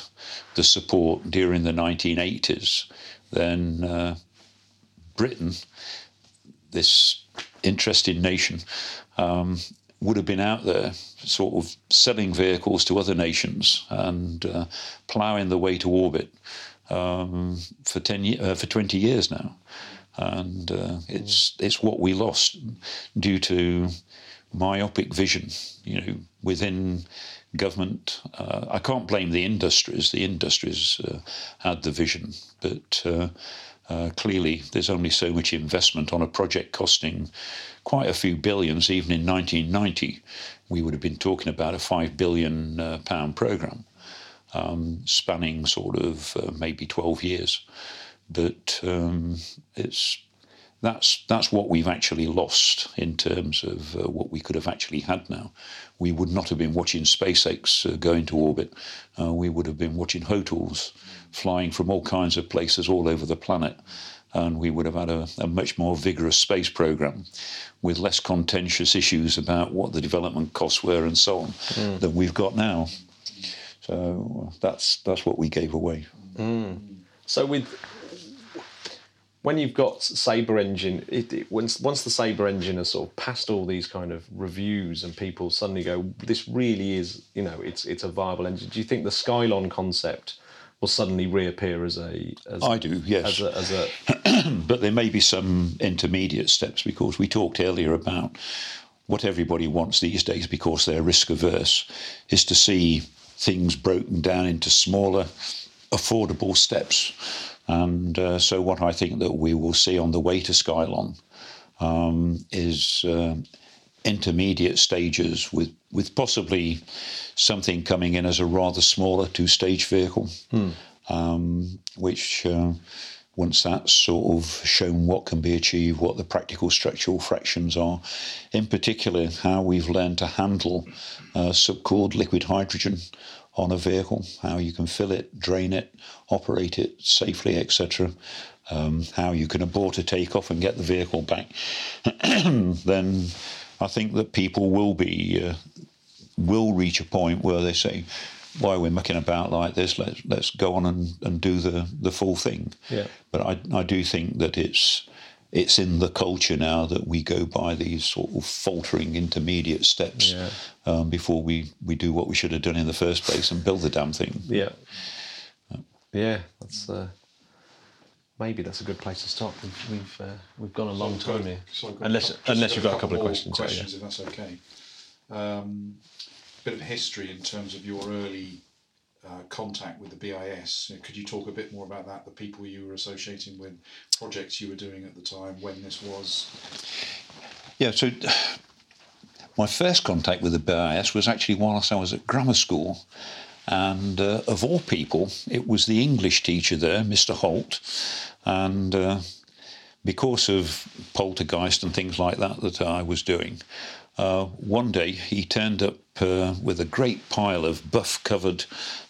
the support during the 1980s, then uh, Britain, this interesting nation, um, would have been out there sort of selling vehicles to other nations and uh, ploughing the way to orbit um, for 10 uh, for 20 years now. And uh, it's it's what we lost due to myopic vision you know within government. Uh, I can't blame the industries. The industries uh, had the vision. But uh, clearly, there's only so much investment on a project costing quite a few billions. Even in 1990, we would have been talking about a five billion uh, pound program um, spanning sort of uh, maybe 12 years. But um, it's that's that's what we've actually lost in terms of uh, what we could have actually had now. We would not have been watching SpaceX uh, going to orbit. Uh, we would have been watching HOTOLs flying from all kinds of places all over the planet. And we would have had a, a much more vigorous space program with less contentious issues about what the development costs were and so on mm. than we've got now. So that's that's what we gave away. Mm. So with when you've got Sabre engine, it, it, once once the Sabre engine has sort of passed all these kind of reviews and people suddenly go, this really is, you know, it's it's a viable engine. Do you think the Skylon concept will suddenly reappear as a? As, I do, yes. As a, as a... but there may be some intermediate steps because we talked earlier about what everybody wants these days because they're risk averse is to see things broken down into smaller, affordable steps and uh, so, what I think that we will see on the way to Skylon um, is uh, intermediate stages with, with possibly something coming in as a rather smaller two stage vehicle, hmm. um, which. Uh, once that's sort of shown what can be achieved, what the practical structural fractions are, in particular, how we've learned to handle uh, subcooled liquid hydrogen on a vehicle, how you can fill it, drain it, operate it safely, etc. Um, how you can abort a takeoff and get the vehicle back, then I think that people will be uh, will reach a point where they say, "Why are we mucking about like this? Let's let's go on and, and do the the full thing." Yeah. But I I do think that it's it's in the culture now that we go by these sort of faltering intermediate steps yeah. um, before we, we do what we should have done in the first place and build the damn thing. Yeah. Yeah, that's uh, maybe that's a good place to stop. We've we've, uh, we've gone a long so time here. So unless unless you've got a couple of questions. Questions, yeah. if that's okay. Um, bit of history in terms of your early uh, contact with the BIS. Could you talk a bit more about that, the people you were associating with, projects you were doing at the time, when this was? Yeah, so my first contact with the BIS was actually whilst I was at grammar school. And uh, of all people, it was the English teacher there, Mr. Holt. And uh, because of poltergeist and things like that that I was doing, uh, one day he turned up uh, with a great pile of buff covered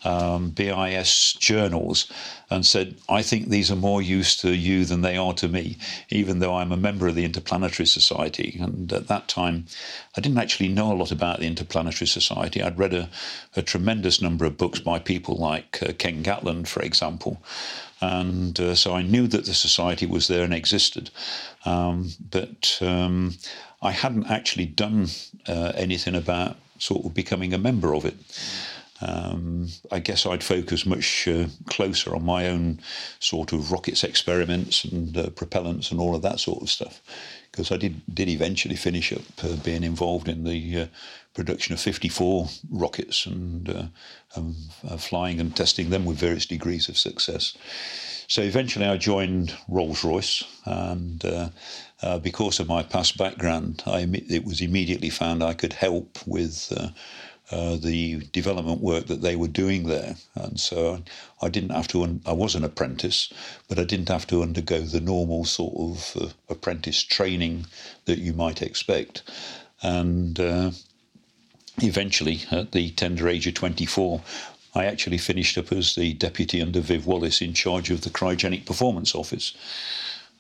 um, BIS journals and said, I think these are more use to you than they are to me, even though I'm a member of the Interplanetary Society. And at that time, I didn't actually know a lot about the Interplanetary Society. I'd read a, a tremendous number of books by people like uh, Ken Gatland, for example. And uh, so I knew that the society was there and existed. Um, but um, I hadn't actually done uh, anything about sort of becoming a member of it. Um, I guess I'd focus much uh, closer on my own sort of rockets experiments and uh, propellants and all of that sort of stuff, because I did did eventually finish up uh, being involved in the uh, production of 54 rockets and uh, um, uh, flying and testing them with various degrees of success. So eventually, I joined Rolls Royce, and uh, because of my past background, I, it was immediately found I could help with. Uh, uh, the development work that they were doing there, and so I didn't have to. Un- I was an apprentice, but I didn't have to undergo the normal sort of uh, apprentice training that you might expect. And uh, eventually, at the tender age of 24, I actually finished up as the deputy under Viv Wallace in charge of the cryogenic performance office.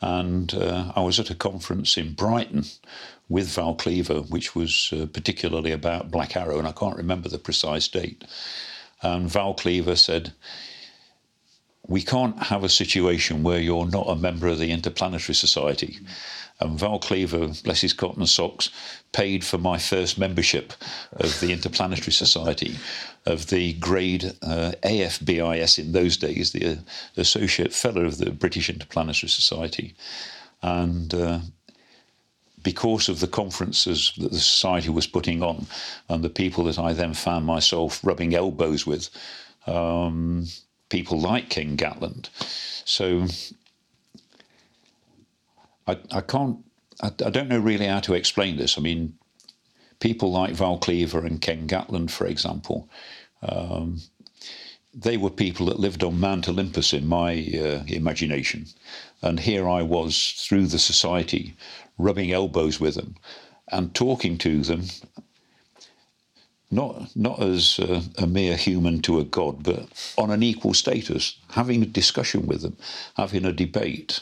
And uh, I was at a conference in Brighton with Val Cleaver, which was uh, particularly about Black Arrow, and I can't remember the precise date. And Val Cleaver said, We can't have a situation where you're not a member of the Interplanetary Society. And Val Cleaver, bless his cotton socks, paid for my first membership of the Interplanetary Society, of the grade uh, AFBIS in those days, the uh, Associate Fellow of the British Interplanetary Society. And uh, because of the conferences that the Society was putting on and the people that I then found myself rubbing elbows with, um, people like Ken Gatland. So I, I can't, I, I don't know really how to explain this. I mean, people like Val Cleaver and Ken Gatland, for example, um, they were people that lived on Mount Olympus in my uh, imagination. And here I was through the society, rubbing elbows with them and talking to them, not, not as a, a mere human to a god, but on an equal status, having a discussion with them, having a debate.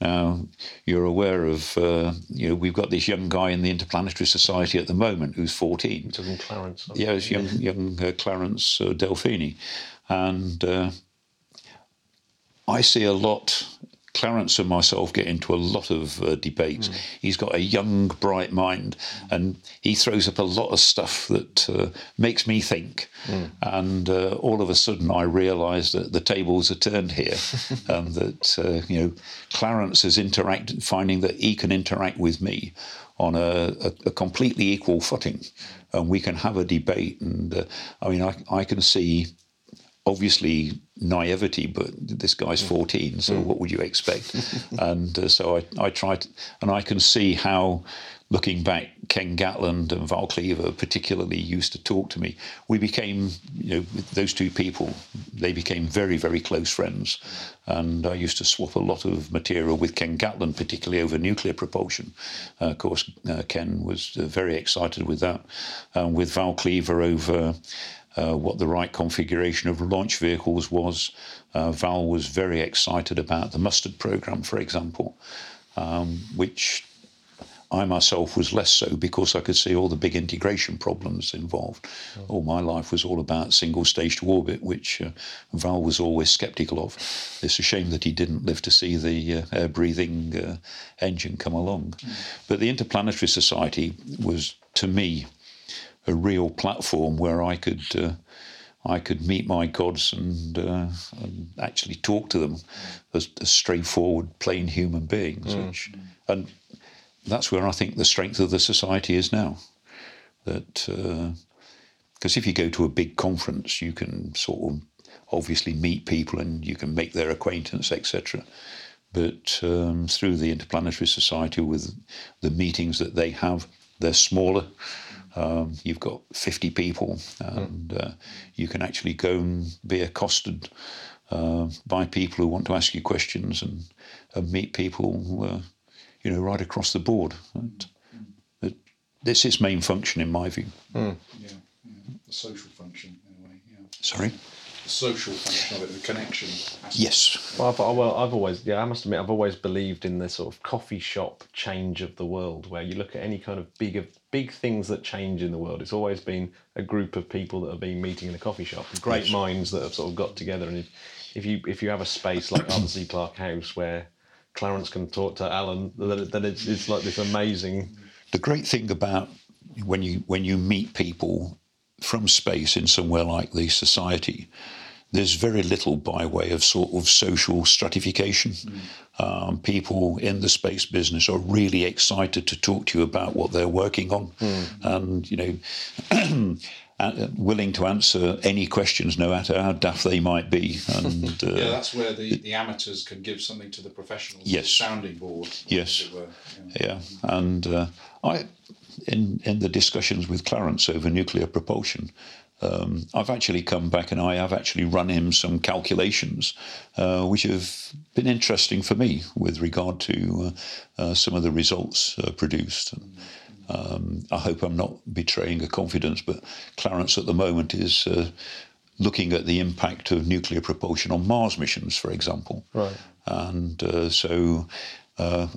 Now, you're aware of, uh, you know, we've got this young guy in the Interplanetary Society at the moment who's 14. Talking Clarence. Yeah, it's young, young uh, Clarence uh, Delphini. And uh, I see a lot, Clarence and myself get into a lot of uh, debates. He's got a young, bright mind, and he throws up a lot of stuff that uh, makes me think. And uh, all of a sudden, I realise that the tables are turned here, and that uh, you know, Clarence is interacting, finding that he can interact with me on a, a, a completely equal footing, and we can have a debate. And uh, I mean, I, I can see obviously naivety, but this guy's 14, so what would you expect? and uh, so I, I tried, and I can see how, looking back, Ken Gatland and Val Cleaver particularly used to talk to me. We became, you know, those two people, they became very, very close friends. And I used to swap a lot of material with Ken Gatland, particularly over nuclear propulsion. Uh, of course, uh, Ken was uh, very excited with that. And with Val Cleaver over uh, what the right configuration of launch vehicles was. Uh, Val was very excited about the MUSTARD program, for example, um, which I myself was less so because I could see all the big integration problems involved. All my life was all about single stage to orbit, which uh, Val was always sceptical of. It's a shame that he didn't live to see the uh, air breathing uh, engine come along. But the Interplanetary Society was, to me, a real platform where I could uh, I could meet my gods and, uh, and actually talk to them as, as straightforward, plain human beings. Which, and that's where I think the strength of the society is now. That because if you go to a big conference, you can sort of obviously meet people and you can make their acquaintance, etc. But um, through the Interplanetary Society, with the meetings that they have, they're smaller. Um, you've got 50 people, and uh, you can actually go and be accosted uh, by people who want to ask you questions and, and meet people, uh, you know, right across the board. And, it, this is main function, in my view. Yeah, yeah. The social function, in a way. Yeah. Sorry. The social function of it, the connection. aspect. Yes. Well, I've, well, I've always, yeah, I must admit, I've always believed in the sort of coffee shop change of the world, where you look at any kind of big, big things that change in the world. It's always been a group of people that have been meeting in a coffee shop, great minds that have sort of got together. And if, if you if you have a space like Arthur Clarke House where Clarence can talk to Alan, then, then it's, it's like this amazing. The great thing about when you when you meet people from space in somewhere like the society, there's very little by way of sort of social stratification. Um, people in the space business are really excited to talk to you about what they're working on, and you know. uh, Willing to answer any questions, no matter how daft they might be, and uh, Yeah, that's where the, the amateurs can give something to the professionals. Yes. Sounding board. Yes. As it were. Yeah. Yeah, and uh, I, in in the discussions with Clarence over nuclear propulsion, um, I've actually come back and I have actually run him some calculations, uh, which have been interesting for me with regard to uh, uh, some of the results uh, produced. Um, I hope I'm not betraying a confidence, but Clarence at the moment is uh, looking at the impact of nuclear propulsion on Mars missions, for example. Right. And uh, so uh,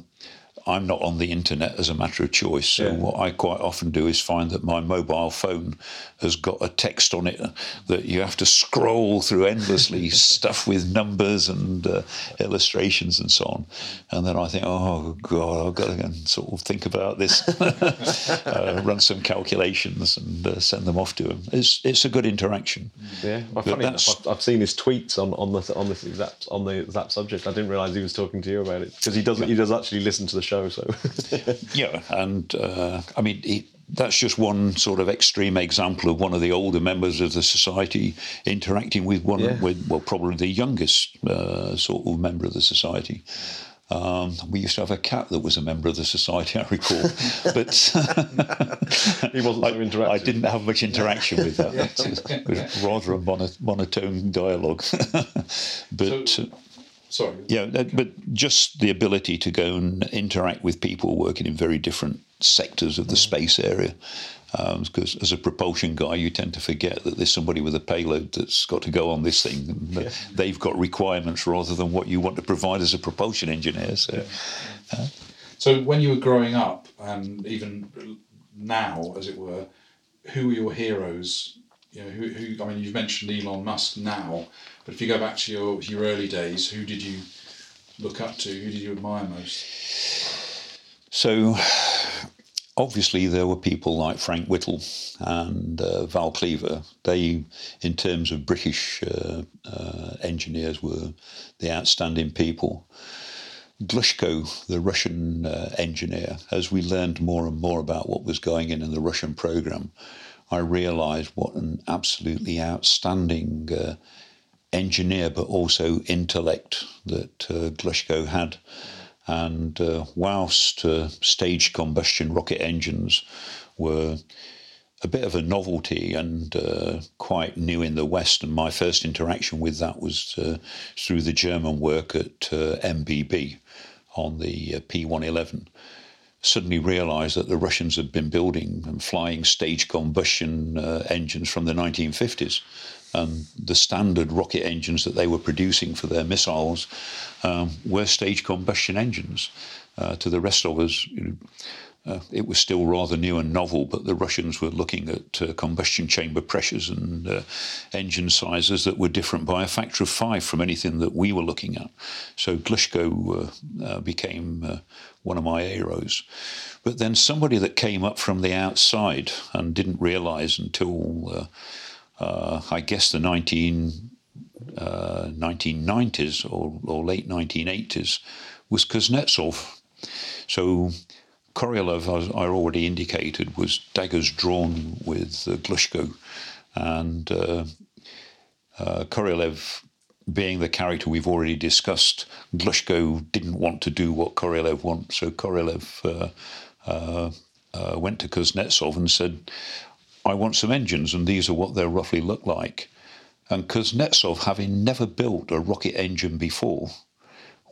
I'm not on the internet as a matter of choice. So Yeah. what I quite often do is find that my mobile phone has got a text on it that you have to scroll through endlessly, stuff with numbers and uh, illustrations and so on. And then I think, oh God, I've got to go and sort of think about this, uh, run some calculations and uh, send them off to him. It's it's a good interaction. Yeah, well, funny enough, I've, seen his tweets on, on the on this exact on the that subject. I didn't realise he was talking to you about it because he doesn't. He does actually listen to the show. So Yeah, and uh, I mean, it, that's just one sort of extreme example of one of the older members of the society interacting with one, Yeah. with well, probably the youngest uh, sort of member of the society. Um, we used to have a cat that was a member of the society, I recall, but he wasn't so interactive. I didn't have much interaction with that. It was rather a mono, monotone dialogue. but So- uh, Sorry. yeah, that, but just the ability to go and interact with people working in very different sectors of the mm. space area. Um, because as a propulsion guy, you tend to forget that there's somebody with a payload that's got to go on this thing, that they've got requirements rather than what you want to provide as a propulsion engineer. So, uh. So when you were growing up, and even now, as it were, who were your heroes? You know, who, who I mean, you've mentioned Elon Musk now, but if you go back to your your early days, who did you look up to? Who did you admire most? So obviously there were people like Frank Whittle and uh, Val Cleaver. They, in terms of British uh, uh, engineers, were the outstanding people. Glushko, the Russian uh, engineer, as we learned more and more about what was going in in the Russian program, I realised what an absolutely outstanding uh, engineer, but also intellect that uh, Glushko had. And uh, whilst uh, staged combustion rocket engines were a bit of a novelty and uh, quite new in the West, and my first interaction with that was uh, through the German work at uh, MBB on the uh, P111 suddenly realised that the Russians had been building and flying stage combustion uh, engines from the 1950s. And the standard rocket engines that they were producing for their missiles um, were stage combustion engines. Uh, to the rest of us, you know, uh, it was still rather new and novel, but the Russians were looking at uh, combustion chamber pressures and uh, engine sizes that were different by a factor of five from anything that we were looking at. So Glushko uh, uh, became uh, one of my heroes. But then somebody that came up from the outside and didn't realize until, uh, I guess, the 19, uh, 1990s or, or late 1980s was Kuznetsov. So Korolev, as I already indicated, was daggers drawn with uh, Glushko, and uh, uh, Korolev, being the character we've already discussed, Glushko didn't want to do what Korolev wants, so Korolev uh, uh, uh, went to Kuznetsov and said, "I want some engines, and these are what they'll roughly look like." And Kuznetsov, having never built a rocket engine before,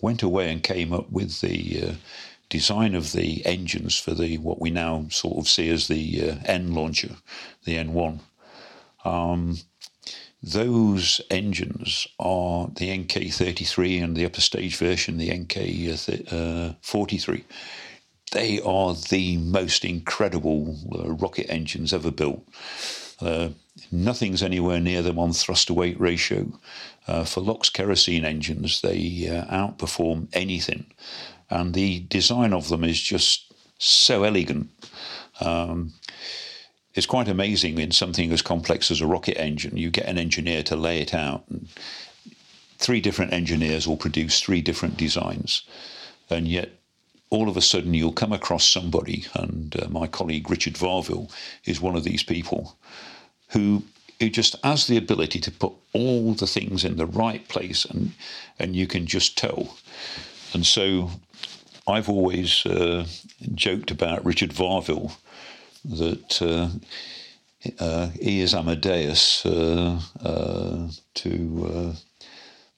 went away and came up with the uh, design of the engines for the what we now sort of see as the uh, N launcher, the N1. Um, those engines are the NK33 and the upper stage version, the NK43. They are the most incredible uh, rocket engines ever built. Uh, nothing's anywhere near them on thrust to weight ratio. Uh, for LOX kerosene engines, they uh, outperform anything. And the design of them is just so elegant. Um, it's quite amazing in something as complex as a rocket engine. You get an engineer to lay it out, and three different engineers will produce three different designs. And yet, all of a sudden, you'll come across somebody, and uh, my colleague Richard Varvill is one of these people who who just has the ability to put all the things in the right place, and and you can just tell. And so, I've always uh, joked about Richard Varvill that uh, uh, he is Amadeus uh, uh, to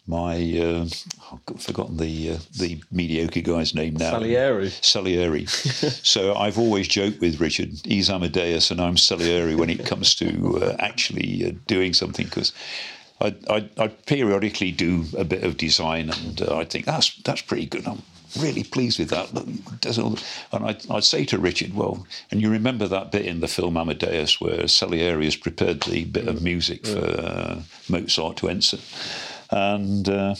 my I've forgotten the uh, the mediocre guy's name now. Salieri. Salieri. so I've always joked with Richard. He's Amadeus, and I'm Salieri when it comes to uh, actually uh, doing something because. I, I, I periodically do a bit of design, and uh, I think that's that's pretty good. I'm really pleased with that. And I'd, I'd say to Richard, well, and you remember that bit in the film Amadeus where Salieri has prepared the bit of music for uh, Mozart to enter. And uh,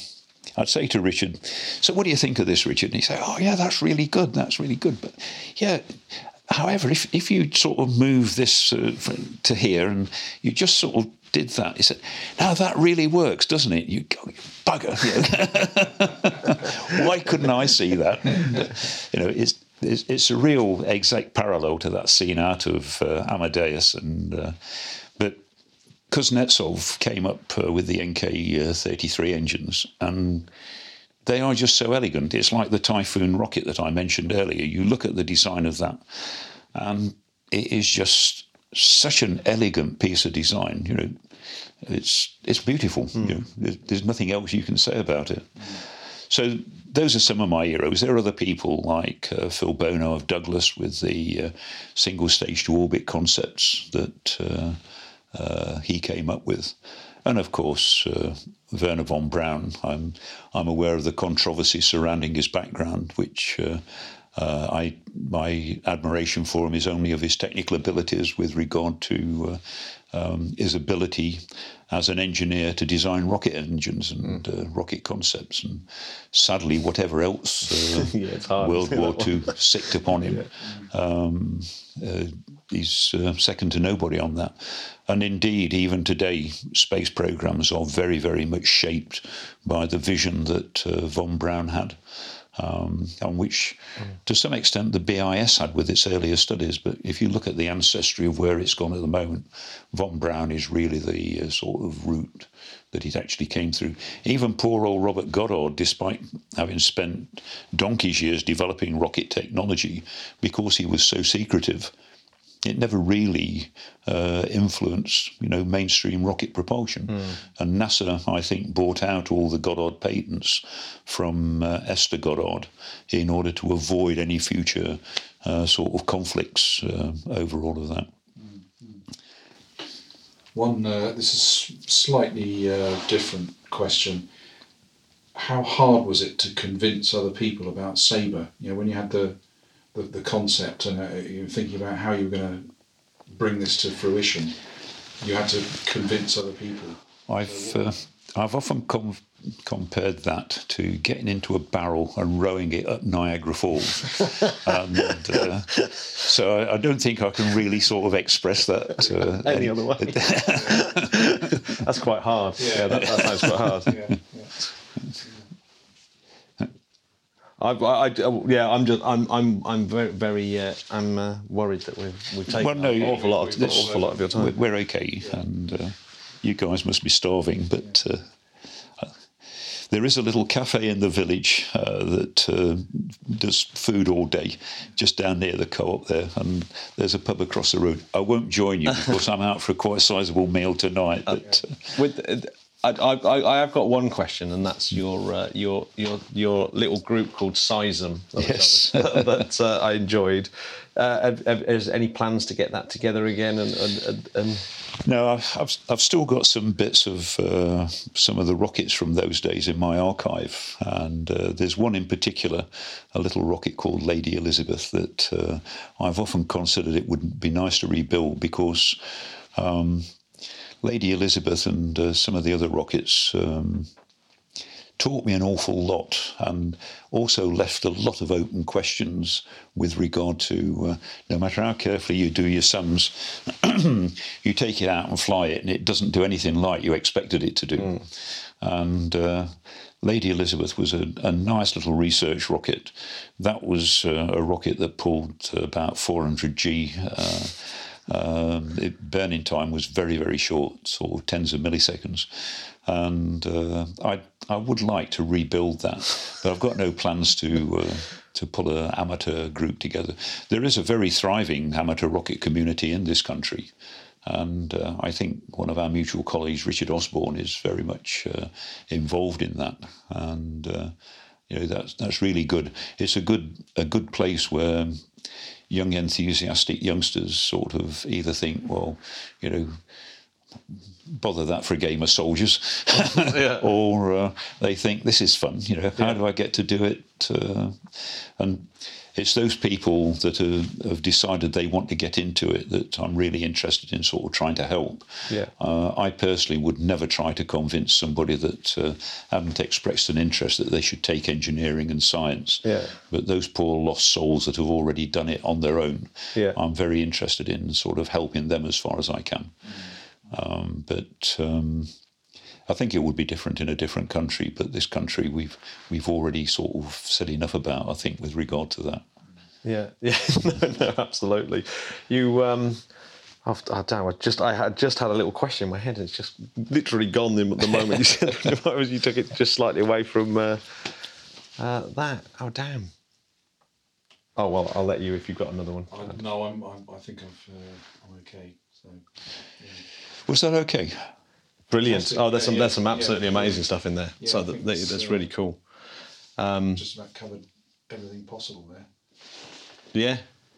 I'd say to Richard, so what do you think of this, Richard? And he'd say, oh, yeah, that's really good. That's really good. But yeah, however, if, if you sort of move this uh, to here and you just sort of did that, he said, now that really works, doesn't it? You go, bugger. you. Why couldn't I see that? you know, it's, it's, a real exact parallel to that scene out of uh, Amadeus. And uh, Kuznetsov came up uh, with the NK-33 engines and they are just so elegant. It's like the Typhoon rocket that I mentioned earlier. You look at the design of that, and it is just such an elegant piece of design. You know, it's it's beautiful. You know, there's, there's nothing else you can say about it. So those are some of my heroes. There are other people like uh, Phil Bono of Douglas with the uh, single stage to orbit concepts that uh, uh, he came up with. And of course, uh, Wernher von Braun. I'm I'm aware of the controversy surrounding his background, which uh, uh, I my admiration for him is only of his technical abilities with regard to uh, um, his ability as an engineer to design rocket engines and uh, rocket concepts. And sadly, whatever else uh, Yeah, World War II sicked upon him, um, uh, he's uh, second to nobody on that. And indeed, even today, space programs are very, very much shaped by the vision that uh, von Braun had. Um, on which, to some extent, the BIS had with its earlier studies. But if you look at the ancestry of where it's gone at the moment, von Braun is really the uh, sort of route that it actually came through. Even poor old Robert Goddard, despite having spent donkey's years developing rocket technology, because he was so secretive, it never really uh, influenced, you know, mainstream rocket propulsion. And NASA, I think, bought out all the Goddard patents from uh, Esther Goddard in order to avoid any future uh, sort of conflicts uh, over all of that. One, uh, this is slightly uh, different question. How hard was it to convince other people about Sabre? You know, when you had the the, the concept and uh, you were thinking about how you were going to bring this to fruition, you had to convince other people. I've uh, I've often com- compared that to getting into a barrel and rowing it up Niagara Falls, and uh, so I, I don't think I can really sort of express that uh, Any other way. That's quite hard. Yeah, that, that sounds quite hard. Yeah, I, I, I- yeah, I'm just, I'm, I'm, I'm very, very, uh, I'm uh, worried that we've, we've taken Well, no, an awful lot, of, awful lot of your We're, time. we're okay, and uh, you guys must be starving, but. Uh, there is a little cafe in the village uh, that uh, does food all day, just down near the co-op there, and there's a pub across the road. I won't join you because I'm out for a quite sizable meal tonight. But uh, With, uh, I, I, I have got one question, and that's your, uh, your, your, your little group called Sizem that, Yes. that, uh, I enjoyed. Uh, is any plans to get that together again? And, and, and, No, I've, I've, I've still got some bits of uh, some of the rockets from those days in my archive, and uh, there's one in particular, a little rocket called Lady Elizabeth that uh, I've often considered it would be nice to rebuild because um, Lady Elizabeth and uh, some of the other rockets. Um, taught me an awful lot and also left a lot of open questions with regard to uh, no matter how carefully you do your sums, you take it out and fly it and it doesn't do anything like you expected it to do. And uh, Lady Elizabeth was a, a nice little research rocket. That was uh, a rocket that pulled about 400 G. Um, it, burning time was very, very short, sort of tens of milliseconds. And uh, I, I would like to rebuild that, but I've got no plans to uh, to pull an amateur group together. There is a very thriving amateur rocket community in this country. And uh, I think one of our mutual colleagues, Richard Osborne, is very much uh, involved in that. And uh, you know that's that's really good. It's a good a good place where young enthusiastic youngsters sort of either think, well, you know, bother that for a game of soldiers, or uh, they think this is fun. You know, how Yeah. do I get to do it? Uh, and it's those people that have, have decided they want to get into it that I'm really interested in sort of trying to help. Yeah. Uh, I personally would never try to convince somebody that uh, hadn't expressed an interest that they should take engineering and science. Yeah. But those poor lost souls that have already done it on their own, Yeah. I'm very interested in sort of helping them as far as I can. Um, but um, I think it would be different in a different country. But this country, we've we've already sort of said enough about. I think with regard to that. Yeah, yeah, no, no, absolutely. You, um, I've, oh, damn, I just, I had just had a little question in my head, and it's just literally gone the, the moment you said, the moment you took it just slightly away from uh, uh, that. Oh, damn. Oh well, I'll let you if you've got another one. I, no, I'm, I'm. I think I've, uh, I'm okay. So Was that okay? Brilliant. Fantastic. Oh, there's some, Yeah, there's some absolutely yeah. amazing stuff in there. Yeah, so that, think that- it's, that's uh, really cool. just about covered everything possible there. Yeah,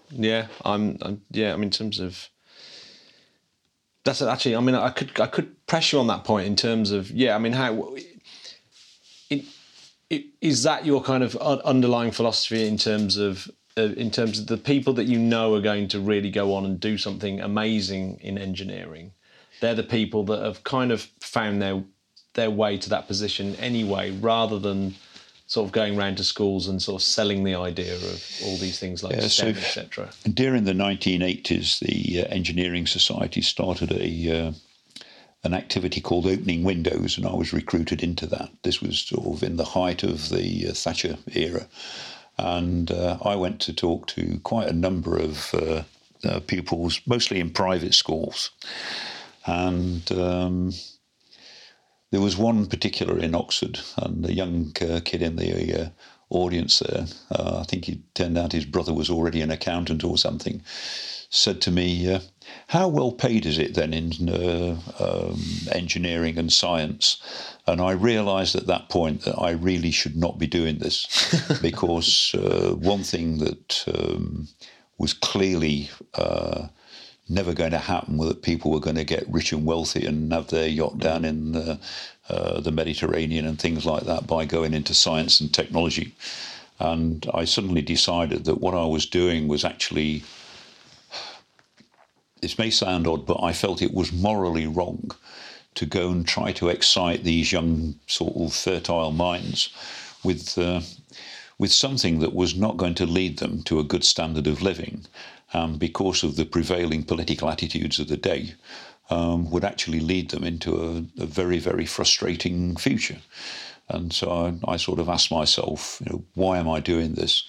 yeah. I'm, I'm yeah. I mean, in terms of that's actually. I mean, I could I could press you on that point in terms of yeah. I mean, how it, it, is that your kind of underlying philosophy in terms of uh, in terms of the people that you know are going to really go on and do something amazing in engineering? They're the people that have kind of found their their way to that position anyway, rather than sort of going round to schools and sort of selling the idea of all these things like Yeah, so- STEM, etc. During the 1980s, the uh, Engineering Society started a uh, an activity called Opening Windows, and I was recruited into that. This was sort of in the height of the uh, Thatcher era, and uh, I went to talk to quite a number of uh, uh, pupils, mostly in private schools, and. Um, there was one particular in Oxford, and a young uh, kid in the uh, audience there, uh, I think it turned out his brother was already an accountant or something, said to me, uh, How well paid is it then in uh, um, engineering and science? And I realised at that point that I really should not be doing this because uh, one thing that um, was clearly uh, never going to happen that people were going to get rich and wealthy and have their yacht down in the, uh, the Mediterranean and things like that by going into science and technology. And I suddenly decided that what I was doing was actually, this may sound odd, but I felt it was morally wrong to go and try to excite these young, sort of fertile minds with. Uh, with something that was not going to lead them to a good standard of living, um, because of the prevailing political attitudes of the day, um, would actually lead them into a, a very, very frustrating future. And so I, I sort of asked myself, you know, why am I doing this?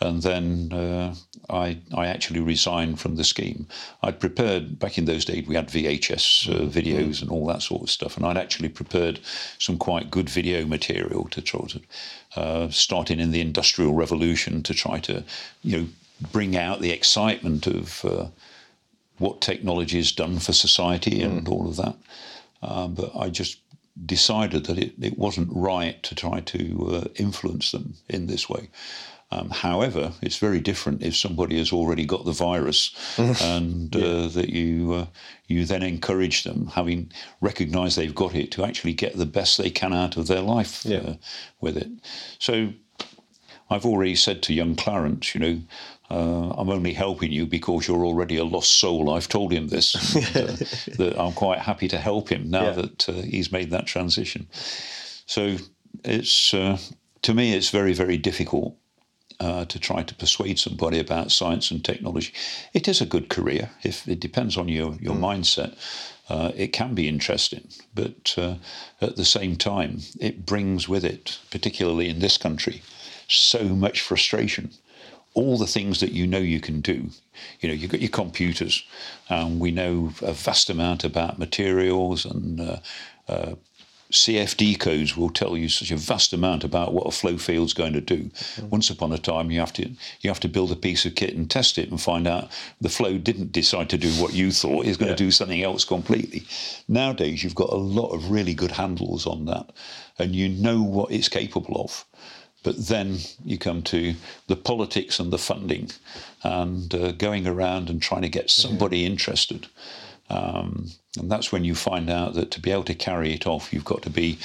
And then uh, I, I actually resigned from the scheme. I'd prepared, back in those days, we had VHS uh, videos and all that sort of stuff. And I'd actually prepared some quite good video material to try to, uh, starting in the Industrial Revolution, to try to, you know, bring out the excitement of uh, what technology has done for society and all of that. Um, but I just decided that it, it wasn't right to try to uh, influence them in this way. Um, however, it's very different if somebody has already got the virus and uh, that you uh, you then encourage them, having recognised they've got it, to actually get the best they can out of their life Yeah. uh, with it. So I've already said to young Clarence, you know, uh, I'm only helping you because you're already a lost soul. I've told him this, and, uh, that I'm quite happy to help him now Yeah. that uh, he's made that transition. So it's uh, to me, it's very, very difficult uh, to try to persuade somebody about science and technology. It is a good career if it depends on your your mindset. Uh, it can be interesting, but uh, at the same time, it brings with it, particularly in this country, so much frustration. All the things that you know you can do, you know, you've got your computers, and we know a vast amount about materials and uh, uh, CFD codes will tell you such a vast amount about what a flow field's going to do. Once upon a time, you have to you have to build a piece of kit and test it and find out the flow didn't decide to do what you thought it's going to do something else completely. Nowadays, you've got a lot of really good handles on that, and you know what it's capable of. But then you come to the politics and the funding, and uh, going around and trying to get somebody interested. Um, and that's when you find out that to be able to carry it off, you've got to be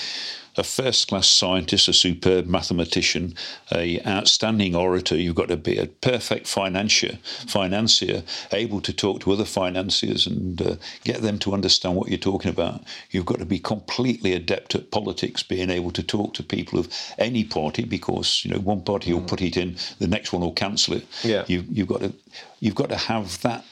a first class scientist, a superb mathematician, a outstanding orator. You've got to be a perfect financier, financier, able to talk to other financiers and uh, get them to understand what you're talking about. You've got to be completely adept at politics, being able to talk to people of any party, because you know one party will put it in, the next one will cancel it. Yeah. You, you've got to you've got to have that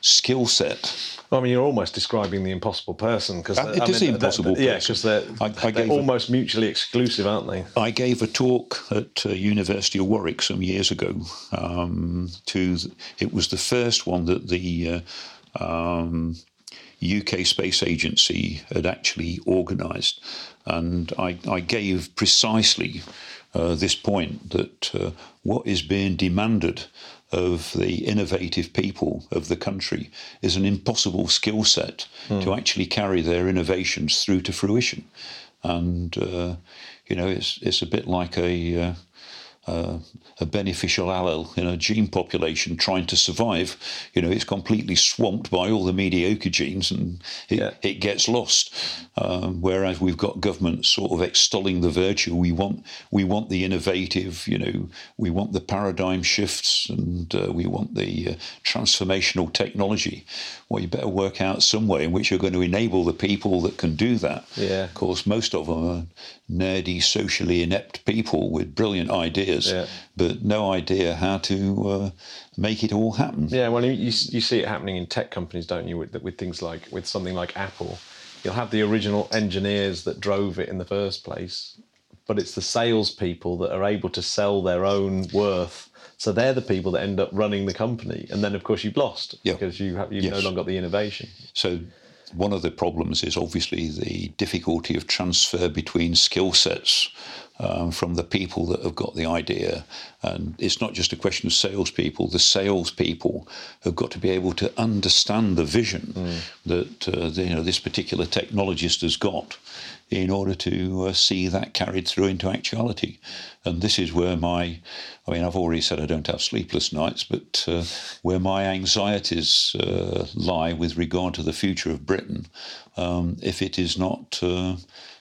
skill set I mean, you're almost describing the impossible person because Uh, it is the impossible Yeah, person. because they're, I- I they're gave a- almost mutually exclusive, aren't they? I gave a talk at uh, University of Warwick some years ago. Um, to it was the first one that the uh, um, UK Space Agency had actually organised, and I, I gave precisely uh, this point that uh, what is being demanded of the innovative people of the country is an impossible skill set to actually carry their innovations through to fruition. And uh, you know, it's it's a bit like a uh, uh, a beneficial allele in a gene population trying to survive. You know, it's completely swamped by all the mediocre genes and it, Yeah. it gets lost. Um, whereas we've got governments sort of extolling the virtue. We want we want the innovative. You know, we want the paradigm shifts and uh, we want the uh, transformational technology. Well, you better work out some way in which you're going to enable the people that can do that. Yeah. Of course, most of them are nerdy, socially inept people with brilliant ideas, Yeah. but no idea how to uh, make it all happen. Yeah, well, you, you you see it happening in tech companies, don't you? With, with things like with something like Apple, you'll have the original engineers that drove it in the first place, but it's the salespeople that are able to sell their own worth. So they're the people that end up running the company, and then of course you've lost Yeah. because you have you've no longer got the innovation. So, one of the problems is obviously the difficulty of transfer between skill sets um, from the people that have got the idea. And it's not just a question of salespeople, the salespeople have got to be able to understand the vision that uh, the, you know, this particular technologist has got in order to uh, see that carried through into actuality. And this is where my, I mean, I've already said I don't have sleepless nights, but uh, where my anxieties uh, lie with regard to the future of Britain, um, if it is not uh,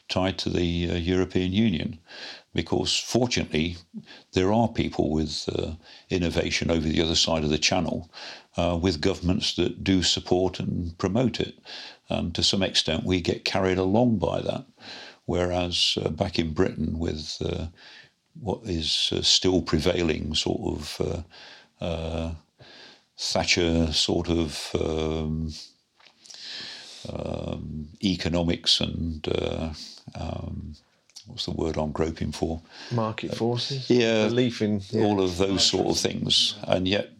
tied to the uh, European Union. Because fortunately, there are people with uh, innovation over the other side of the channel, uh, with governments that do support and promote it. And to some extent, we get carried along by that. Whereas uh, back in Britain, with uh, what is uh, still prevailing sort of Thatcher sort of um, um, economics and uh, um, what's the word I'm groping for? Market forces, yeah, belief in yeah. all of those sort of things, and yet.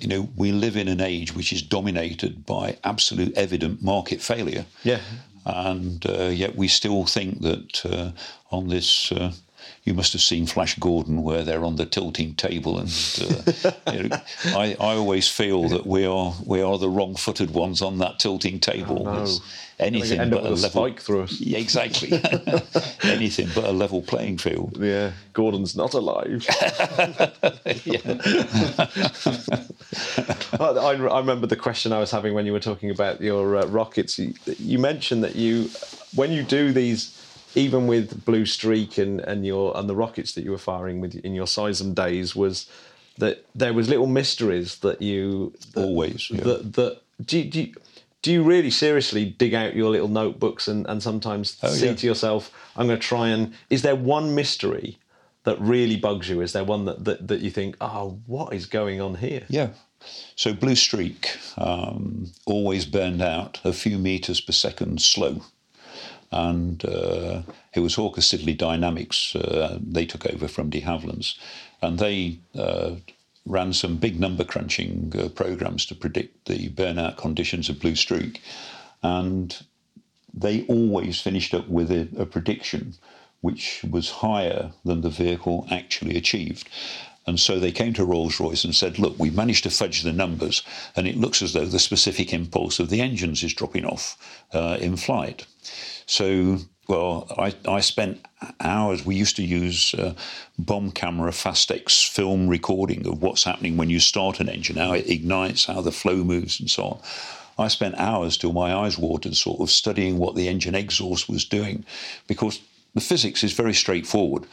You know, we live in an age which is dominated by absolute evident market failure yeah. and uh, yet we still think that uh, on this. You must have seen Flash Gordon, where they're on the tilting table, and uh, you know, I, I always feel that we are we are the wrong-footed ones on that tilting table. no. Anything end but up a with a level spike through us. Yeah, exactly. anything but a level playing field. Yeah, Gordon's not alive. I, I I remember the question I was having when you were talking about your uh, rockets. You, you mentioned that you, when you do these, even with Blue Streak and, and your and the rockets that you were firing with in your Seism days, was that there was little mysteries that you that, Always, yeah. that that do, you- do you, do you really seriously dig out your little notebooks and, and sometimes see Oh, yeah. to yourself, I'm going to try and. Is there one mystery that really bugs you? Is there one that, that, that you think, oh, what is going on here? Yeah. So Blue Streak um, always burned out a few meters per second slow. And uh, it was Hawker Siddeley Dynamics. Uh, they took over from de Havilland's. And they uh, ran some big number crunching uh, programs to predict the burnout conditions of Blue Streak. And they always finished up with a, a prediction which was higher than the vehicle actually achieved. And so they came to Rolls Royce and said, Look, we managed to fudge the numbers, and it looks as though the specific impulse of the engines is dropping off uh, in flight. So, well, I, I spent hours. We used to use uh, bomb camera Fastax film recording of what's happening when you start an engine, how it ignites, how the flow moves, and so on. I spent hours till my eyes watered, sort of studying what the engine exhaust was doing, because the physics is very straightforward.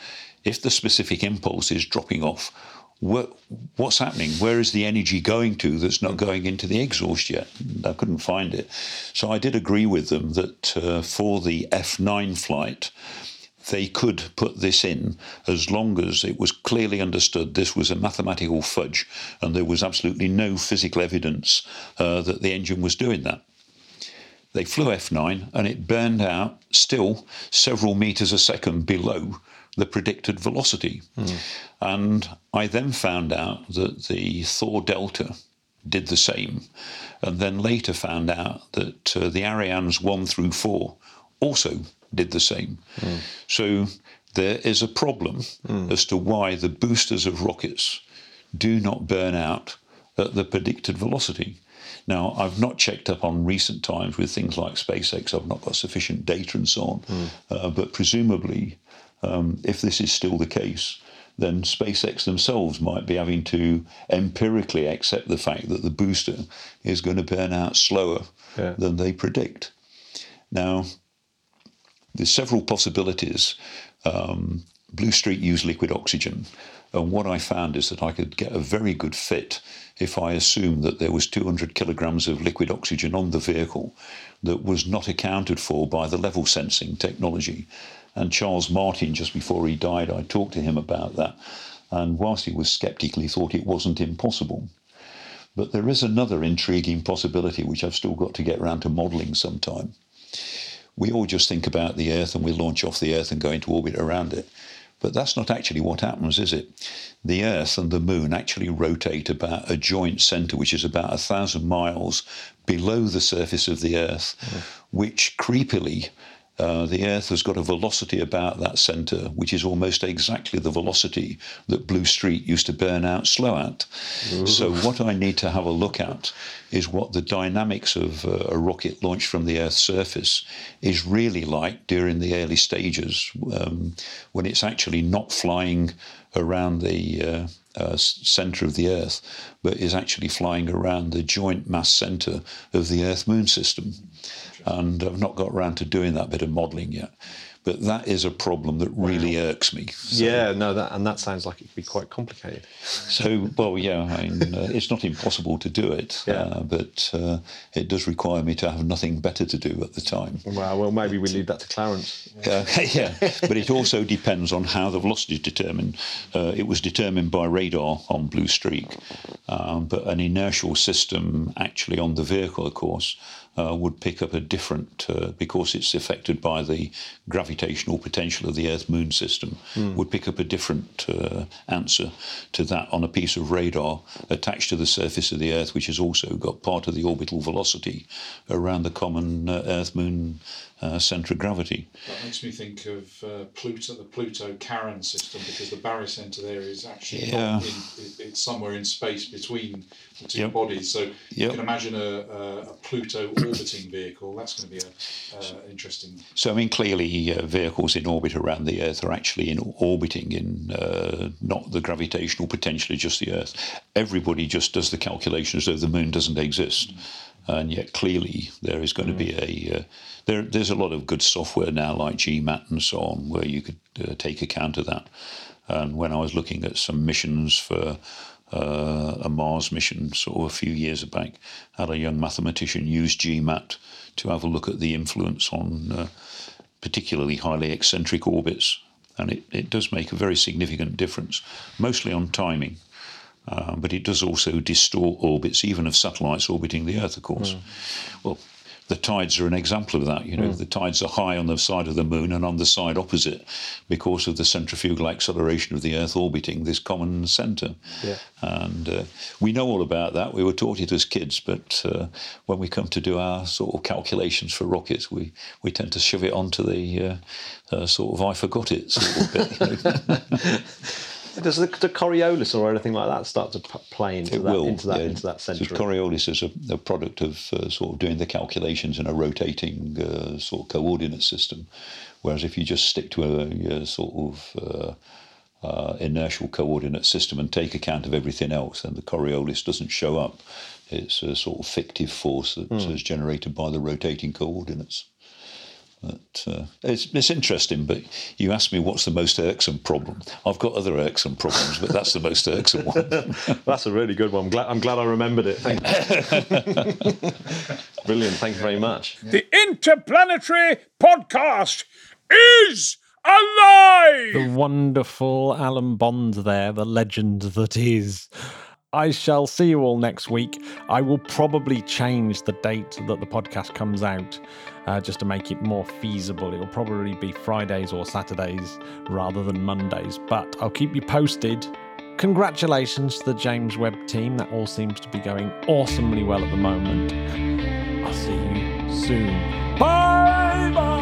If the specific impulse is dropping off, what, what's happening? Where is the energy going to that's not going into the exhaust yet? I couldn't find it. So I did agree with them that uh, for the F9 flight, they could put this in as long as it was clearly understood this was a mathematical fudge and there was absolutely no physical evidence uh, that the engine was doing that. They flew F9 and it burned out still several meters a second below the predicted velocity. Mm. And I then found out that the Thor Delta did the same, and then later found out that uh, the Arianes 1 through 4 also did the same. Mm. So there is a problem mm. as to why the boosters of rockets do not burn out at the predicted velocity. Now, I've not checked up on recent times with things like SpaceX. I've not got sufficient data and so on. Mm. Uh, but presumably, um, if this is still the case, then SpaceX themselves might be having to empirically accept the fact that the booster is going to burn out slower yeah. than they predict. Now, there's several possibilities. Um, Blue Streak used liquid oxygen, and what I found is that I could get a very good fit if I assumed that there was 200 kilograms of liquid oxygen on the vehicle that was not accounted for by the level sensing technology. And Charles Martin, just before he died, I talked to him about that. And whilst he was sceptical, he thought it wasn't impossible. But there is another intriguing possibility which I've still got to get around to modelling sometime. We all just think about the Earth and we launch off the Earth and go into orbit around it. But that's not actually what happens, is it? The Earth and the Moon actually rotate about a joint centre, which is about a thousand miles below the surface of the Earth, mm. which creepily uh, the Earth has got a velocity about that centre, which is almost exactly the velocity that Blue Streak used to burn out slow at. Ooh. So, what I need to have a look at is what the dynamics of uh, a rocket launched from the Earth's surface is really like during the early stages um, when it's actually not flying around the uh, uh, center of the Earth, but is actually flying around the joint mass center of the Earth Moon system and I've not got around to doing that bit of modelling yet. But that is a problem that really wow. irks me. So, yeah, no, that and that sounds like it could be quite complicated. So, well, yeah, I mean, uh, it's not impossible to do it, yeah. uh, but uh, it does require me to have nothing better to do at the time. Well, well, maybe we leave that to Clarence. Yeah, yeah. but it also depends on how the velocity is determined. Uh, it was determined by radar on Blue Streak, um, but an inertial system actually on the vehicle, of course uh, would pick up a different, uh, because it's affected by the gravitational potential of the Earth Moon system, mm. would pick up a different uh, answer to that on a piece of radar attached to the surface of the Earth, which has also got part of the orbital velocity around the common uh, Earth Moon uh, centre of gravity. That makes me think of uh, Pluto, the Pluto Charon system, because the barycenter there is actually yeah. in, it's somewhere in space between the two yep. bodies. So yep. you can imagine a, a, Pluto orbiting vehicle. That's going to be a, uh, interesting. So I mean, clearly, uh, vehicles in orbit around the Earth are actually in orbiting in uh, not the gravitational potential of just the Earth. Everybody just does the calculation as though the Moon doesn't exist. Mm and yet clearly there is going mm. to be a uh, there, there's a lot of good software now like GMAT and so on where you could uh, take account of that. And when I was looking at some missions for uh, a Mars mission sort of a few years back, had a young mathematician use GMAT to have a look at the influence on uh, particularly highly eccentric orbits. And it, it does make a very significant difference, mostly on timing. Uh, but it does also distort orbits, even of satellites orbiting the Earth, of course. Mm. Well, the tides are an example of that. You know, the tides are high on the side of the moon and on the side opposite because of the centrifugal acceleration of the Earth orbiting this common centre. Yeah. And uh, we know all about that. We were taught it as kids, but uh, when we come to do our sort of calculations for rockets, we, we tend to shove it onto the uh, uh, sort of I forgot it sort of bit. Does the, the Coriolis or anything like that start to p- play into It that will into that yeah. into that So? Coriolis is a, a product of uh, sort of doing the calculations in a rotating uh, sort of coordinate system, whereas if you just stick to a, uh sort of uh, uh, inertial coordinate system and take account of everything else, then the Coriolis doesn't show up. It's a sort of fictive force that is generated by the rotating coordinates. But, uh, it's, it's interesting, but you asked me what's the most irksome problem. I've got other irksome problems, but that's the most irksome one. That's a really good one. I'm glad, I'm glad I remembered it. Thank you. Brilliant. Thank you very much. The Interplanetary Podcast is alive! The wonderful Alan Bond there, the legend that is. I shall see you all next week. I will probably change the date that the podcast comes out uh, just to make it more feasible. It'll probably be Fridays or Saturdays rather than Mondays, but I'll keep you posted. Congratulations to the James Webb team. That all seems to be going awesomely well at the moment. I'll see you soon. Bye bye.